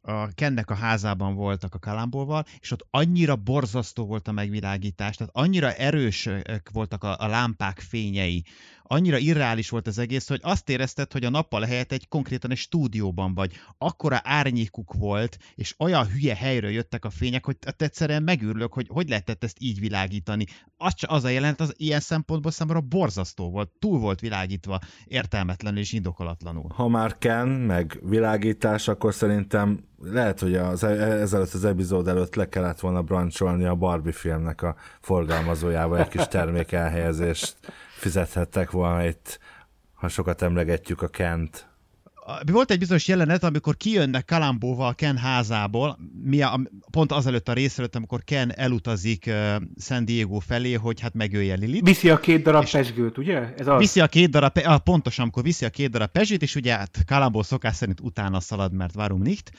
a Kennek a házában voltak a Kalambolval, és ott annyira borzasztó volt a megvilágítás, tehát annyira erősek voltak a, a lámpák fényei, annyira irreális volt az egész, hogy azt érezted, hogy a nappal helyett egy konkrétan egy stúdióban vagy. Akkora árnyékuk volt, és olyan hülye helyről jöttek a fények, hogy egyszerűen megűrlök, hogy hogy lehetett ezt így világítani. Az, az a jelent, az ilyen szempontból számomra borzasztó volt, túl volt világítva, értelmetlenül és indokolatlanul. Ha már Ken, meg világítás, akkor szerintem lehet, hogy az, e- ezelőtt az epizód előtt le kellett volna brancsolni a Barbie filmnek a forgalmazójába egy kis termék elhelyezést fizethettek volna itt, ha sokat emlegetjük a Kent. Volt egy bizonyos jelenet, amikor kijönnek Kalambóval Ken házából, mi a, pont azelőtt a rész előtt, amikor Ken elutazik uh, San Diego felé, hogy hát megölje Lilit. Viszi a két darab pesgőt, ugye? Ez az. Viszi a két darab, ah, pontosan, amikor viszi a két darab pesgőt, és ugye hát Kalambó szokás szerint utána szalad, mert várum nicht.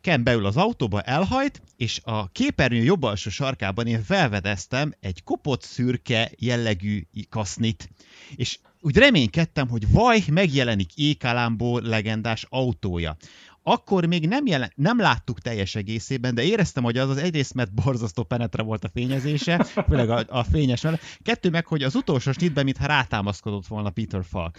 Ken beül az autóba, elhajt, és a képernyő jobb alsó sarkában én felvedeztem egy kopott szürke jellegű kasznit. És úgy reménykedtem, hogy vaj, megjelenik Ékalámbó legendás autója. Akkor még nem, jelen, nem láttuk teljes egészében, de éreztem, hogy az az egyrészt, mert borzasztó penetre volt a fényezése, főleg a, a fényes mellett. Kettő meg, hogy az utolsó snitben, mintha rátámaszkodott volna Peter Falk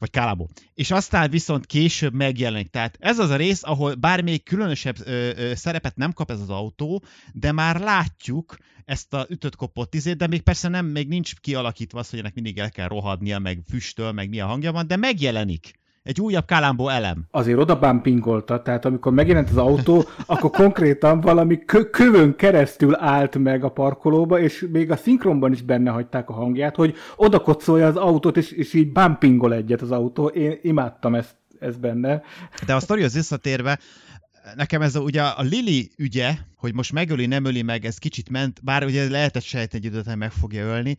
vagy Kálábó. És aztán viszont később megjelenik. Tehát ez az a rész, ahol bármelyik különösebb ö, ö, szerepet nem kap ez az autó, de már látjuk ezt a ütött kopott izét, de még persze nem, még nincs kialakítva az, hogy ennek mindig el kell rohadnia, meg füstöl, meg mi a hangja van, de megjelenik. Egy újabb Kalambó elem. Azért oda bumpingolta, tehát amikor megjelent az autó, akkor konkrétan valami kö- kövön keresztül állt meg a parkolóba, és még a szinkronban is benne hagyták a hangját, hogy oda kocolja az autót, és, és így bumpingol egyet az autó. Én imádtam ezt, ezt benne. De a sztorihoz visszatérve, nekem ez a, ugye a Lili ügye, hogy most megöli, nem öli meg, ez kicsit ment, bár ugye lehetett sejteni egy időt, hogy meg fogja ölni,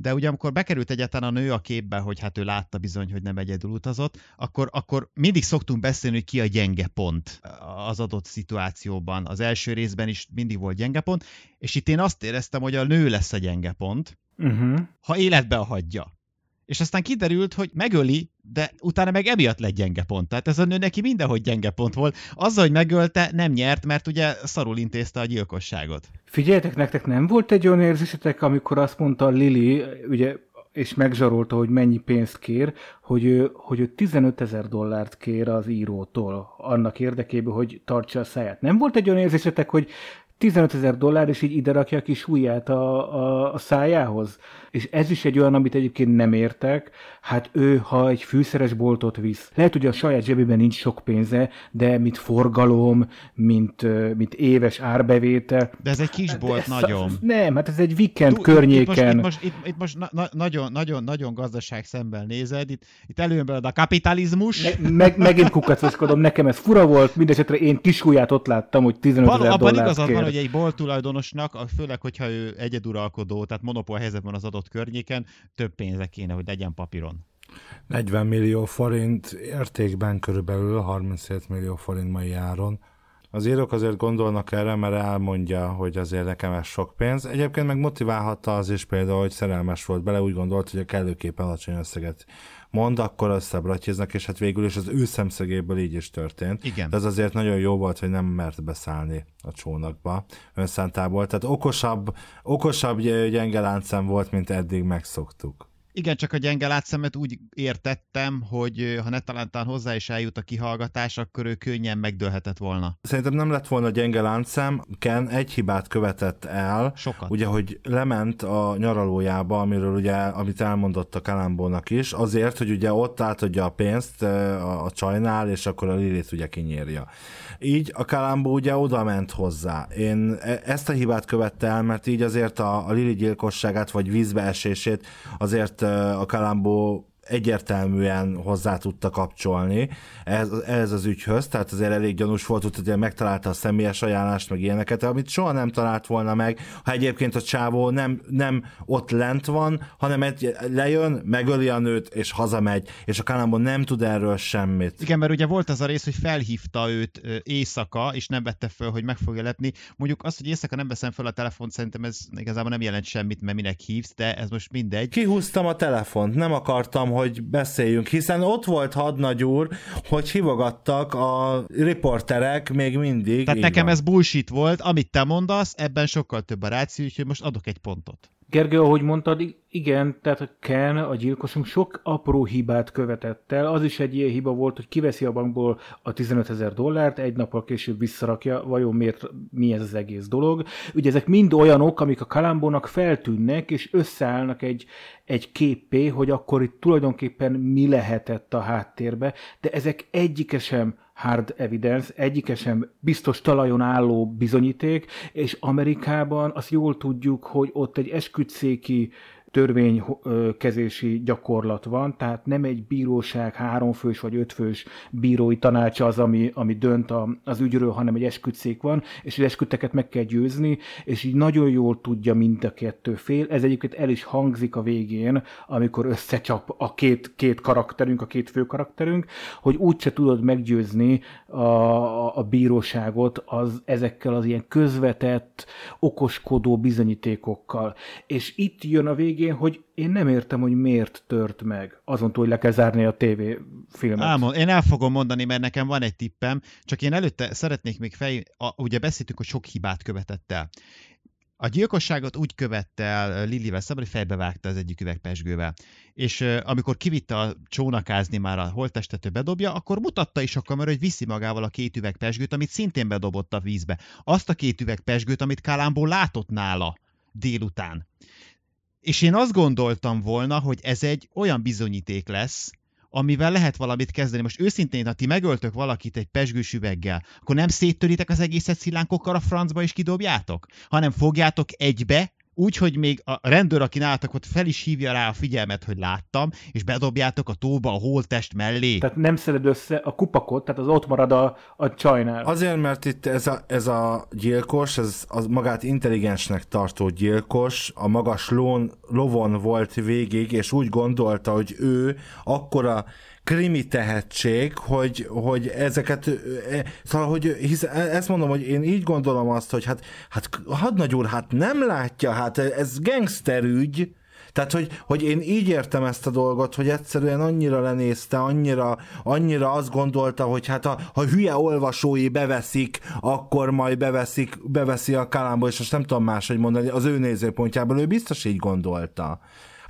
de ugye amikor bekerült egyáltalán a nő a képbe, hogy hát ő látta bizony, hogy nem egyedül utazott, akkor, akkor mindig szoktunk beszélni, hogy ki a gyenge pont az adott szituációban. Az első részben is mindig volt gyenge pont, és itt én azt éreztem, hogy a nő lesz a gyenge pont, uh-huh. ha életbe hagyja és aztán kiderült, hogy megöli, de utána meg emiatt lett gyenge pont. Tehát ez a nő neki mindenhogy gyenge pont volt. Azzal, hogy megölte, nem nyert, mert ugye szarul intézte a gyilkosságot. Figyeljetek, nektek nem volt egy olyan érzésetek, amikor azt mondta Lili, ugye és megzsarolta, hogy mennyi pénzt kér, hogy ő, hogy ő 15 ezer dollárt kér az írótól annak érdekében, hogy tartsa a száját. Nem volt egy olyan érzésetek, hogy 15 ezer dollár, és így ide rakja a kis ujját a, a, a szájához. És ez is egy olyan, amit egyébként nem értek. Hát ő, ha egy fűszeres boltot visz, lehet, hogy a saját zsebében nincs sok pénze, de mint forgalom, mint, mint éves árbevétel. De ez egy kis bolt, ez, nagyon. Nem, hát ez egy weekend du, környéken. Itt most, itt most, itt, itt most na, na, nagyon, nagyon, nagyon gazdaság szemben nézed, itt, itt előjön belőle a kapitalizmus. Me, meg, megint kukacoskodom, nekem ez fura volt, mindesetre én kis ott láttam, hogy 15 ezer dollárt Abban igazad kér. van, hogy egy bolt tulajdonosnak, főleg, hogyha ő egyeduralkodó, tehát monopól helyzetben az adott környéken, több pénze kéne, hogy legyen papíron. 40 millió forint értékben körülbelül 37 millió forint mai áron. Az írók azért gondolnak erre, mert elmondja, hogy azért nekem ez sok pénz. Egyébként meg motiválhatta az is például, hogy szerelmes volt bele, úgy gondolt, hogy a kellőképpen alacsony összeget mond, akkor összebratjiznak, és hát végül is az ő szemszögéből így is történt. Igen. De ez azért nagyon jó volt, hogy nem mert beszállni a csónakba önszántából. Tehát okosabb, okosabb gyenge láncszem volt, mint eddig megszoktuk. Igen, csak a gyenge látszemet úgy értettem, hogy ha ne talántán hozzá is eljut a kihallgatás, akkor ő könnyen megdőlhetett volna. Szerintem nem lett volna gyenge láncszem, Ken egy hibát követett el. Sokat. Ugye, hogy lement a nyaralójába, amiről ugye, amit elmondott a Kalambónak is, azért, hogy ugye ott átadja a pénzt a, a csajnál, és akkor a Lilit ugye kinyírja. Így a Kalambó ugye oda ment hozzá. Én e, ezt a hibát követte el, mert így azért a, a Lili gyilkosságát, vagy vízbeesését azért a Kalambó egyértelműen hozzá tudta kapcsolni ehhez, ehhez az ügyhöz, tehát azért elég gyanús volt, hogy megtalálta a személyes ajánlást, meg ilyeneket, amit soha nem talált volna meg, ha egyébként a csávó nem, nem ott lent van, hanem egy, lejön, megöli a nőt, és hazamegy, és a Kalambon nem tud erről semmit. Igen, mert ugye volt az a rész, hogy felhívta őt éjszaka, és nem vette föl, hogy meg fogja lepni. Mondjuk azt, hogy éjszaka nem veszem föl a telefont, szerintem ez igazából nem jelent semmit, mert minek hívsz, de ez most mindegy. Kihúztam a telefont, nem akartam, hogy beszéljünk, hiszen ott volt hadnagy úr, hogy hívogattak a riporterek még mindig. Tehát nekem van. ez bullshit volt, amit te mondasz, ebben sokkal több a ráció, úgyhogy most adok egy pontot. Gergő, ahogy mondtad, igen, tehát Ken, a gyilkosunk sok apró hibát követett el. Az is egy ilyen hiba volt, hogy kiveszi a bankból a 15 ezer dollárt, egy nappal később visszarakja, vajon miért, mi ez az egész dolog. Ugye ezek mind olyanok, amik a Kalambónak feltűnnek, és összeállnak egy, egy képé, hogy akkor itt tulajdonképpen mi lehetett a háttérbe, de ezek egyike sem hard evidence, egyike sem biztos talajon álló bizonyíték, és Amerikában azt jól tudjuk, hogy ott egy esküdszéki törvénykezési gyakorlat van, tehát nem egy bíróság háromfős vagy ötfős bírói tanácsa az, ami, ami dönt a, az ügyről, hanem egy esküdszék van, és az esküdteket meg kell győzni, és így nagyon jól tudja mind a kettő fél. Ez egyébként el is hangzik a végén, amikor összecsap a két, két karakterünk, a két fő karakterünk, hogy úgyse tudod meggyőzni a, a, bíróságot az, ezekkel az ilyen közvetett, okoskodó bizonyítékokkal. És itt jön a végén végén, hogy én nem értem, hogy miért tört meg. Azon túl, hogy le kell zárni a TV filmet. Álmond, én el fogom mondani, mert nekem van egy tippem, csak én előtte szeretnék még fej... A, ugye beszéltük, hogy sok hibát követett el. A gyilkosságot úgy követte el Lilivel szemben, hogy fejbevágta az egyik üvegpesgővel. És amikor kivitte a csónakázni már a holttestető bedobja, akkor mutatta is a kamera, hogy viszi magával a két üvegpesgőt, amit szintén bedobott a vízbe. Azt a két üvegpesgőt, amit Kalámból látott nála délután. És én azt gondoltam volna, hogy ez egy olyan bizonyíték lesz, amivel lehet valamit kezdeni. Most őszintén, ha ti megöltök valakit egy pesgős üveggel, akkor nem széttöritek az egészet szilánkokkal a francba és kidobjátok, hanem fogjátok egybe, úgy, hogy még a rendőr, aki nálatok ott fel is hívja rá a figyelmet, hogy láttam, és bedobjátok a tóba a holtest mellé. Tehát nem szeded össze a kupakot, tehát az ott marad a, a csajnál. Azért, mert itt ez a, ez a gyilkos, ez az magát intelligensnek tartó gyilkos, a magas lón, lovon volt végig, és úgy gondolta, hogy ő akkora krimi tehetség, hogy, hogy ezeket, szóval, hogy hisz, ezt mondom, hogy én így gondolom azt, hogy hát, hát hadnagy úr, hát nem látja, hát ez gangsterügy, tehát, hogy, hogy én így értem ezt a dolgot, hogy egyszerűen annyira lenézte, annyira, annyira azt gondolta, hogy hát ha, ha hülye olvasói beveszik, akkor majd beveszik, beveszi a kalámból, és most nem tudom máshogy mondani, az ő nézőpontjából ő biztos így gondolta.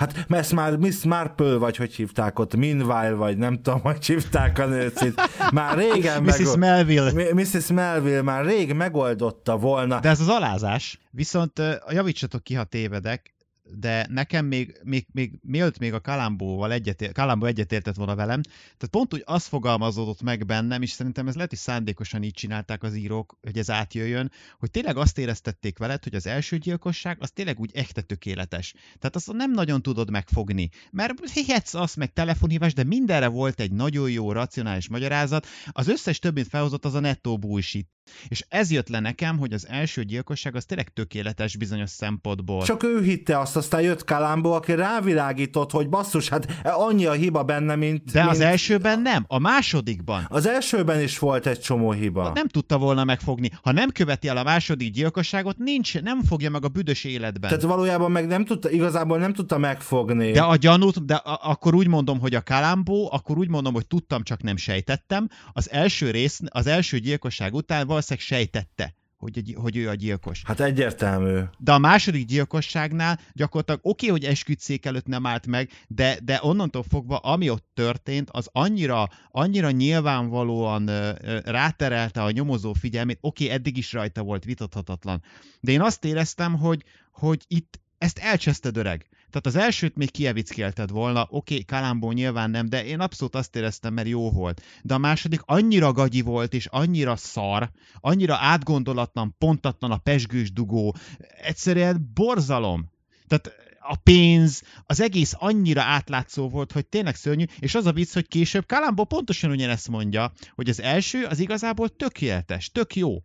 Hát ezt már Miss Marple, vagy hogy hívták ott, Minville, vagy nem tudom, hogy hívták a nőt. Már régen Mrs. Meg... Melville. Mrs. Melville már rég megoldotta volna. De ez az alázás. Viszont javítsatok ki, ha tévedek, de nekem még, még, még mielőtt még a Kalambóval egyetért, Kalambó egyetértett volna velem, tehát pont úgy az fogalmazódott meg bennem, és szerintem ez lehet, hogy szándékosan így csinálták az írók, hogy ez átjöjjön, hogy tényleg azt éreztették veled, hogy az első gyilkosság az tényleg úgy echte tökéletes. Tehát azt nem nagyon tudod megfogni, mert hihetsz azt meg telefonhívás, de mindenre volt egy nagyon jó, racionális magyarázat, az összes többit felhozott az a nettó bullshit. És ez jött le nekem, hogy az első gyilkosság az tényleg tökéletes bizonyos szempontból. Csak ő hitte azt, aztán jött Kalambó, aki rávilágított, hogy basszus, hát annyi a hiba benne, mint... De mint... az elsőben nem, a másodikban. Az elsőben is volt egy csomó hiba. Nem tudta volna megfogni. Ha nem követi el a második gyilkosságot, nincs, nem fogja meg a büdös életben. Tehát valójában meg nem tudta, igazából nem tudta megfogni. De a gyanút, de a, akkor úgy mondom, hogy a Kalambó, akkor úgy mondom, hogy tudtam, csak nem sejtettem. Az első rész, az első gyilkosság után valószínűleg sejtette, hogy, hogy ő a gyilkos. Hát egyértelmű. De a második gyilkosságnál gyakorlatilag oké, okay, hogy esküdszék előtt nem állt meg, de, de onnantól fogva, ami ott történt, az annyira, annyira nyilvánvalóan ö, ö, ráterelte a nyomozó figyelmét, oké, okay, eddig is rajta volt, vitathatatlan. De én azt éreztem, hogy, hogy itt ezt elcseszted öreg. Tehát az elsőt még kievickelted volna, oké, okay, Kalambó nyilván nem, de én abszolút azt éreztem, mert jó volt. De a második annyira gagyi volt, és annyira szar, annyira átgondolatlan, pontatlan a pesgős dugó, egyszerűen borzalom. Tehát a pénz, az egész annyira átlátszó volt, hogy tényleg szörnyű, és az a vicc, hogy később Kalambó pontosan ugyanezt mondja, hogy az első az igazából tökéletes, tök jó.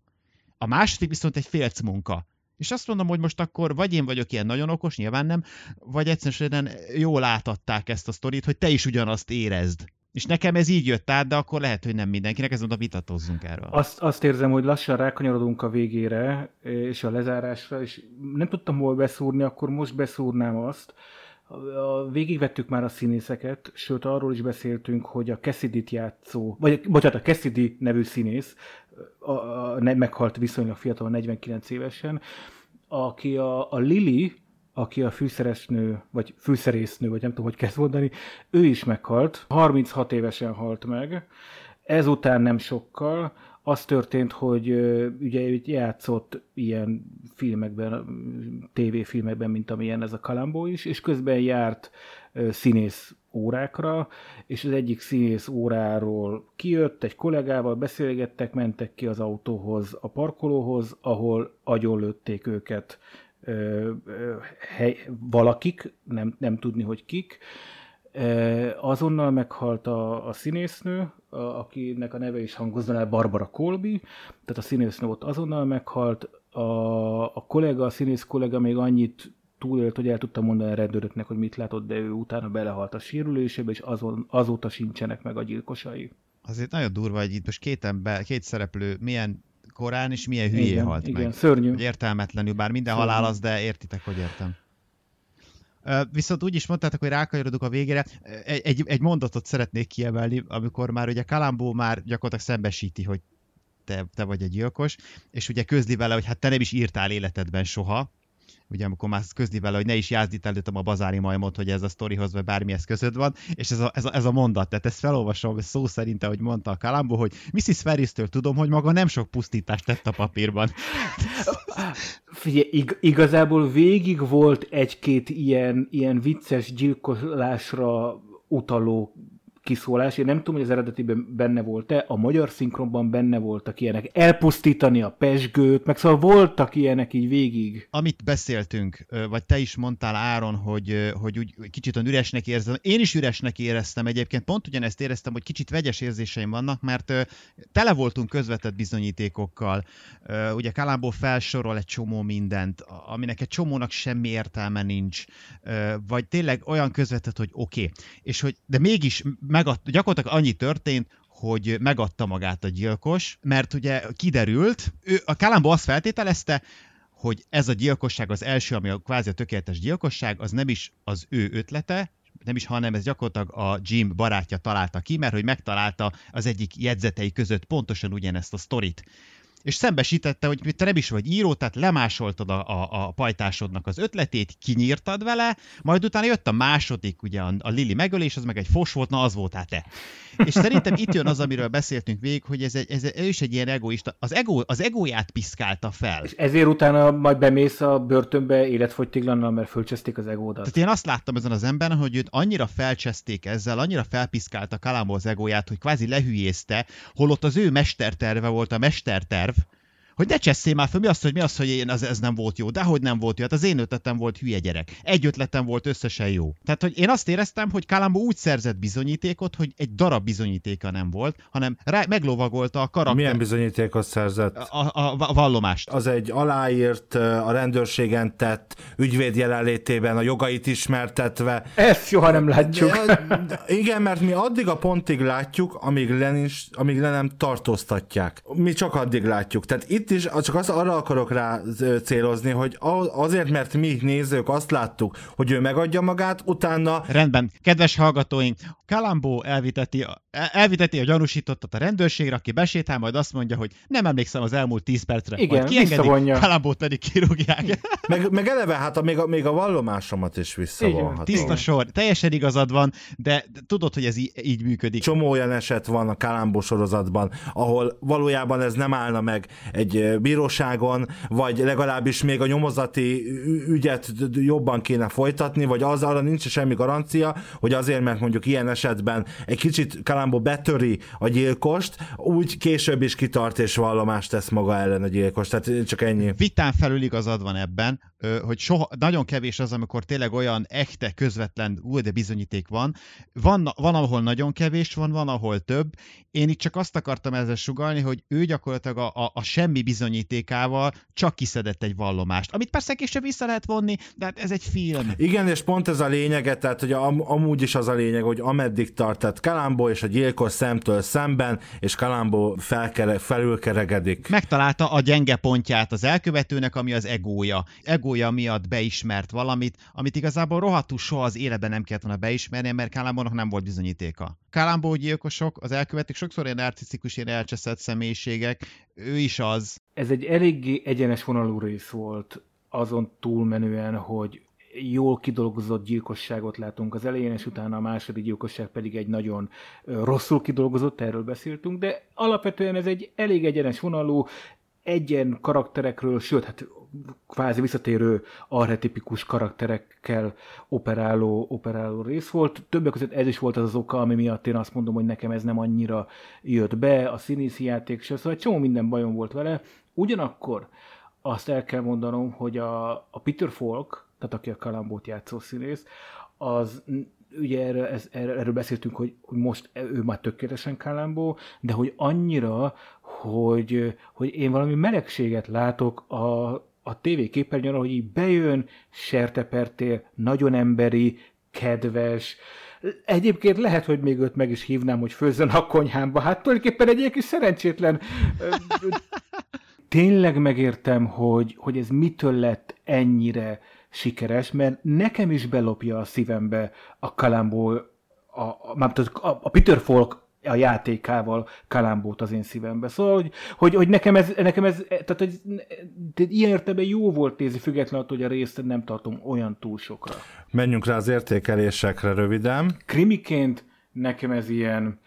A második viszont egy félc munka. És azt mondom, hogy most akkor vagy én vagyok ilyen nagyon okos, nyilván nem, vagy egyszerűen jól átadták ezt a sztorit, hogy te is ugyanazt érezd. És nekem ez így jött át, de akkor lehet, hogy nem mindenkinek, ez mondta, vitatozzunk erről. Azt, azt érzem, hogy lassan rákanyarodunk a végére, és a lezárásra, és nem tudtam hol beszúrni, akkor most beszúrnám azt. Végigvettük már a színészeket, sőt arról is beszéltünk, hogy a cassidy játszó, vagy bocsánat, a Cassidy nevű színész, a, a, meghalt viszonylag fiatal, 49 évesen, aki a, a Lili, aki a fűszeresnő, vagy fűszerésznő, vagy nem tudom, hogy kezd mondani, ő is meghalt, 36 évesen halt meg, ezután nem sokkal, az történt, hogy ugye játszott ilyen filmekben, tévéfilmekben, mint amilyen ez a Kalambó is, és közben járt színész órákra, és az egyik színész óráról kijött, egy kollégával beszélgettek, mentek ki az autóhoz, a parkolóhoz, ahol agyonlőtték őket hely, valakik, nem, nem tudni, hogy kik. Azonnal meghalt a, a színésznő, a, akinek a neve is hangozna el Barbara Colby, tehát a színésznő ott azonnal meghalt, a, a kollega, a színész kollega még annyit túlélt, hogy el tudta mondani a rendőröknek, hogy mit látott, de ő utána belehalt a sérülésébe, és azon, azóta sincsenek meg a gyilkosai. Azért nagyon durva, hogy itt most két ember, két szereplő milyen korán és milyen hülyé igen, halt igen, meg. szörnyű. Hogy értelmetlenül, bár minden szörnyű. halál az, de értitek, hogy értem. Viszont úgy is mondtátok, hogy rákanyarodunk a végére. Egy, egy mondatot szeretnék kiemelni, amikor már ugye Kalambó már gyakorlatilag szembesíti, hogy te, te vagy egy gyilkos, és ugye közli vele, hogy hát te nem is írtál életedben soha, ugye amikor már közli vele, hogy ne is jázdít előttem a bazári majmot, hogy ez a sztorihoz vagy bármihez között van, és ez a, ez a, ez a mondat, tehát ezt felolvasom szó szerint, ahogy mondta a Kalambó, hogy Mrs. Ferris-től tudom, hogy maga nem sok pusztítást tett a papírban. Figyelj, ig- igazából végig volt egy-két ilyen, ilyen vicces gyilkolásra utaló kiszólás. Én nem tudom, hogy az eredetiben benne volt-e, a magyar szinkronban benne voltak ilyenek. Elpusztítani a pesgőt, meg szóval voltak ilyenek így végig. Amit beszéltünk, vagy te is mondtál Áron, hogy, hogy úgy kicsit üresnek érzem. Én is üresnek éreztem egyébként, pont ugyanezt éreztem, hogy kicsit vegyes érzéseim vannak, mert tele voltunk közvetett bizonyítékokkal. Ugye Kalából felsorol egy csomó mindent, aminek egy csomónak semmi értelme nincs, vagy tényleg olyan közvetett, hogy oké. Okay. És hogy, de mégis megadt, gyakorlatilag annyi történt, hogy megadta magát a gyilkos, mert ugye kiderült, ő, a Kalambó azt feltételezte, hogy ez a gyilkosság az első, ami a kvázi a tökéletes gyilkosság, az nem is az ő ötlete, nem is, hanem ez gyakorlatilag a Jim barátja találta ki, mert hogy megtalálta az egyik jegyzetei között pontosan ugyanezt a sztorit és szembesítette, hogy te nem is vagy író, tehát lemásoltad a, a, a pajtásodnak az ötletét, kinyírtad vele, majd utána jött a második, ugye a, a Lili megölés, az meg egy fos volt, na az voltál te. És szerintem itt jön az, amiről beszéltünk végig, hogy ez, egy, ez, ez is egy ilyen egoista, az, ego, az egóját piszkálta fel. És ezért utána majd bemész a börtönbe életfogytiglannal, mert fölcseszték az egódat. Tehát én azt láttam ezen az emberen, hogy őt annyira felcseszték ezzel, annyira felpiszkálta Kalambó az egóját, hogy kvázi lehülyézte, holott az ő mesterterve volt a mesterterv, hogy ne cseszél már fel, mi az, hogy mi az, hogy én, az, ez nem volt jó, de hogy nem volt jó, hát az én ötletem volt hülye gyerek. Egy ötletem volt összesen jó. Tehát, hogy én azt éreztem, hogy Kalambó úgy szerzett bizonyítékot, hogy egy darab bizonyítéka nem volt, hanem rá, meglovagolta a karakter. Milyen bizonyítékot szerzett? A, a, a vallomást. Az egy aláírt, a rendőrségen tett ügyvéd jelenlétében a jogait ismertetve. Ezt soha nem látjuk. De, igen, mert mi addig a pontig látjuk, amíg le, nincs, amíg le nem tartóztatják. Mi csak addig látjuk. Tehát itt is csak az, arra akarok rá célozni, hogy azért, mert mi nézők azt láttuk, hogy ő megadja magát, utána... Rendben. Kedves hallgatóink, Kalambó elviteti, a, elviteti a gyanúsítottat a rendőrségre, aki besétál, majd azt mondja, hogy nem emlékszem az elmúlt 10 percre. Igen, majd kiengedik, Kalambót pedig kirúgják. meg, meg eleve, hát a, még, a, még a vallomásomat is visszavonhat. Tiszta sor, teljesen igazad van, de tudod, hogy ez így, így működik. Csomó olyan eset van a Kalambó sorozatban, ahol valójában ez nem állna meg egy bíróságon, vagy legalábbis még a nyomozati ügyet jobban kéne folytatni, vagy az arra nincs semmi garancia, hogy azért, mert mondjuk ilyen esetben egy kicsit Kalambó betöri a gyilkost, úgy később is kitart és vallomást tesz maga ellen a gyilkos. Tehát csak ennyi. Vitán felül igazad van ebben, hogy soha, nagyon kevés az, amikor tényleg olyan echte, közvetlen, új, de bizonyíték van. Van, van, ahol nagyon kevés van, van, ahol több. Én itt csak azt akartam ezzel sugalni, hogy ő gyakorlatilag a, a, a semmi bizonyítékával csak kiszedett egy vallomást, amit persze később vissza lehet vonni, de hát ez egy film. Igen, és pont ez a lényege, tehát hogy am, amúgy is az a lényeg, hogy ameddig tart, tehát Kalambó és a gyilkos szemtől szemben, és Kalambó felkere, felülkeregedik. Megtalálta a gyenge pontját az elkövetőnek, ami az egója. Egója miatt beismert valamit, amit igazából rohadtul soha az életben nem kellett volna beismerni, mert Kalambónak nem volt bizonyítéka. Kalambó gyilkosok, az elkövetők sokszor ilyen narcisztikus, ilyen elcseszett személyiségek, ő is az. Ez egy eléggé egyenes vonalú rész volt, azon túlmenően, hogy jól kidolgozott gyilkosságot látunk az elején, és utána a második gyilkosság pedig egy nagyon rosszul kidolgozott, erről beszéltünk, de alapvetően ez egy elég egyenes vonalú, egyen karakterekről, sőt, hát kvázi visszatérő arhetipikus karakterekkel operáló, operáló rész volt. Többek között ez is volt az az oka, ami miatt én azt mondom, hogy nekem ez nem annyira jött be, a színészi játék se, szóval csomó minden bajom volt vele. Ugyanakkor azt el kell mondanom, hogy a, a Peter Falk, tehát aki a Kalambót játszó színész, az ugye erről, ez, erről beszéltünk, hogy, hogy most ő már tökéletesen Kalambó, de hogy annyira, hogy, hogy én valami melegséget látok a, a TV képernyőn, hogy így bejön, sertepertél, nagyon emberi, kedves, Egyébként lehet, hogy még őt meg is hívnám, hogy főzzön a konyhámba. Hát tulajdonképpen egy ilyen kis szerencsétlen tényleg megértem, hogy, hogy ez mitől lett ennyire sikeres, mert nekem is belopja a szívembe a Kalambó, a, a, a, a Peter Falk a játékával Kalambót az én szívembe. Szóval, hogy, hogy, hogy nekem ez, nekem ez tehát, hogy, tehát ilyen értelemben jó volt nézni, függetlenül attól, hogy a részt nem tartom olyan túl sokra. Menjünk rá az értékelésekre röviden. Krimiként nekem ez ilyen,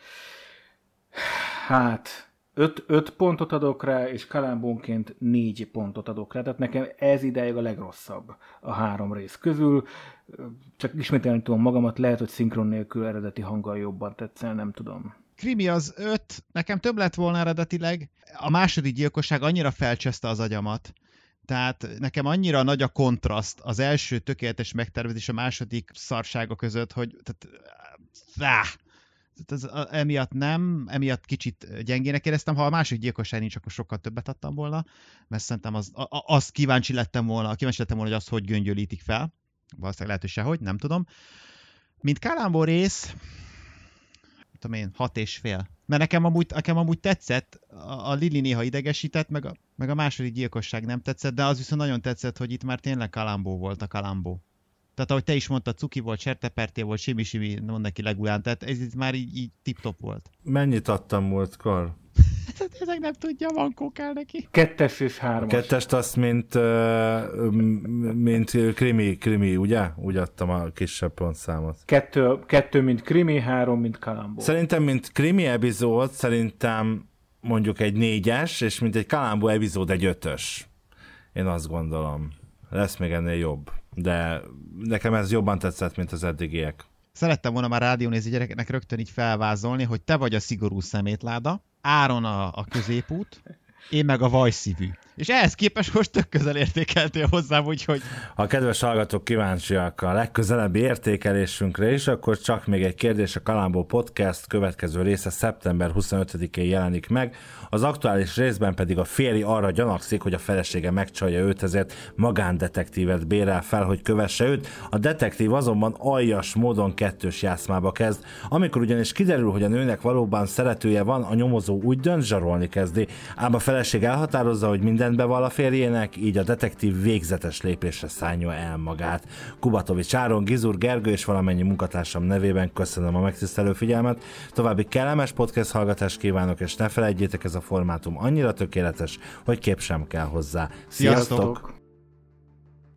hát 5 pontot adok rá, és Kalambónként 4 pontot adok rá. Tehát nekem ez ideig a legrosszabb a három rész közül. Csak ismételni tudom magamat, lehet, hogy szinkron nélkül eredeti hanggal jobban tetszel, nem tudom. Krimi az 5, nekem több lett volna eredetileg. A második gyilkosság annyira felcseszte az agyamat, tehát nekem annyira nagy a kontraszt az első tökéletes megtervezés a második szarsága között, hogy tehát, áh, ez, emiatt nem, emiatt kicsit gyengének éreztem. Ha a másik gyilkosság nincs, akkor sokkal többet adtam volna, mert szerintem az, az kíváncsi lettem volna, kíváncsi lettem volna, hogy azt hogy göngyölítik fel. Valószínűleg lehet, hogy sehogy, nem tudom. Mint Kalambó rész, tudom én, hat és fél. Mert nekem amúgy, nekem amúgy tetszett, a, a Lili néha idegesített, meg a, meg a második gyilkosság nem tetszett, de az viszont nagyon tetszett, hogy itt már tényleg Kalambó volt a Kalambó. Tehát ahogy te is mondtad, cuki volt, serteperté volt, simi-simi, mond neki legulán, tehát ez itt már így, így tip-top volt. Mennyit adtam múltkor? Ezek nem tudja, van kell neki. Kettes és hármas. Kettest azt, mint, mint krimi, krimi, ugye? Úgy adtam a kisebb pontszámot. Kettő, kettő mint krimi, három, mint kalambó. Szerintem, mint krimi epizód, szerintem mondjuk egy négyes, és mint egy kalambó epizód egy ötös. Én azt gondolom. Lesz még ennél jobb. De nekem ez jobban tetszett, mint az eddigiek. Szerettem volna már rádiónézi gyerekeknek rögtön így felvázolni, hogy te vagy a szigorú szemétláda, Áron a, a középút, én meg a vajszívű. És ehhez képest most tök közel értékeltél hozzám, úgyhogy... Ha a kedves hallgatók kíváncsiak a legközelebbi értékelésünkre is, akkor csak még egy kérdés, a Kalambó Podcast következő része szeptember 25-én jelenik meg, az aktuális részben pedig a férj arra gyanakszik, hogy a felesége megcsalja őt, ezért magándetektívet bérel fel, hogy kövesse őt. A detektív azonban aljas módon kettős játszmába kezd. Amikor ugyanis kiderül, hogy a nőnek valóban szeretője van, a nyomozó úgy dönt, zsarolni kezdi. Ám a feleség elhatározza, hogy mindent beval a férjének, így a detektív végzetes lépésre szállja el magát. Kubatovics Áron, Gizur, Gergő és valamennyi munkatársam nevében köszönöm a megtisztelő figyelmet. További kellemes podcast hallgatást kívánok, és ne felejtjétek, ez a formátum annyira tökéletes, hogy kép sem kell hozzá. Sziasztok! Sziasztok!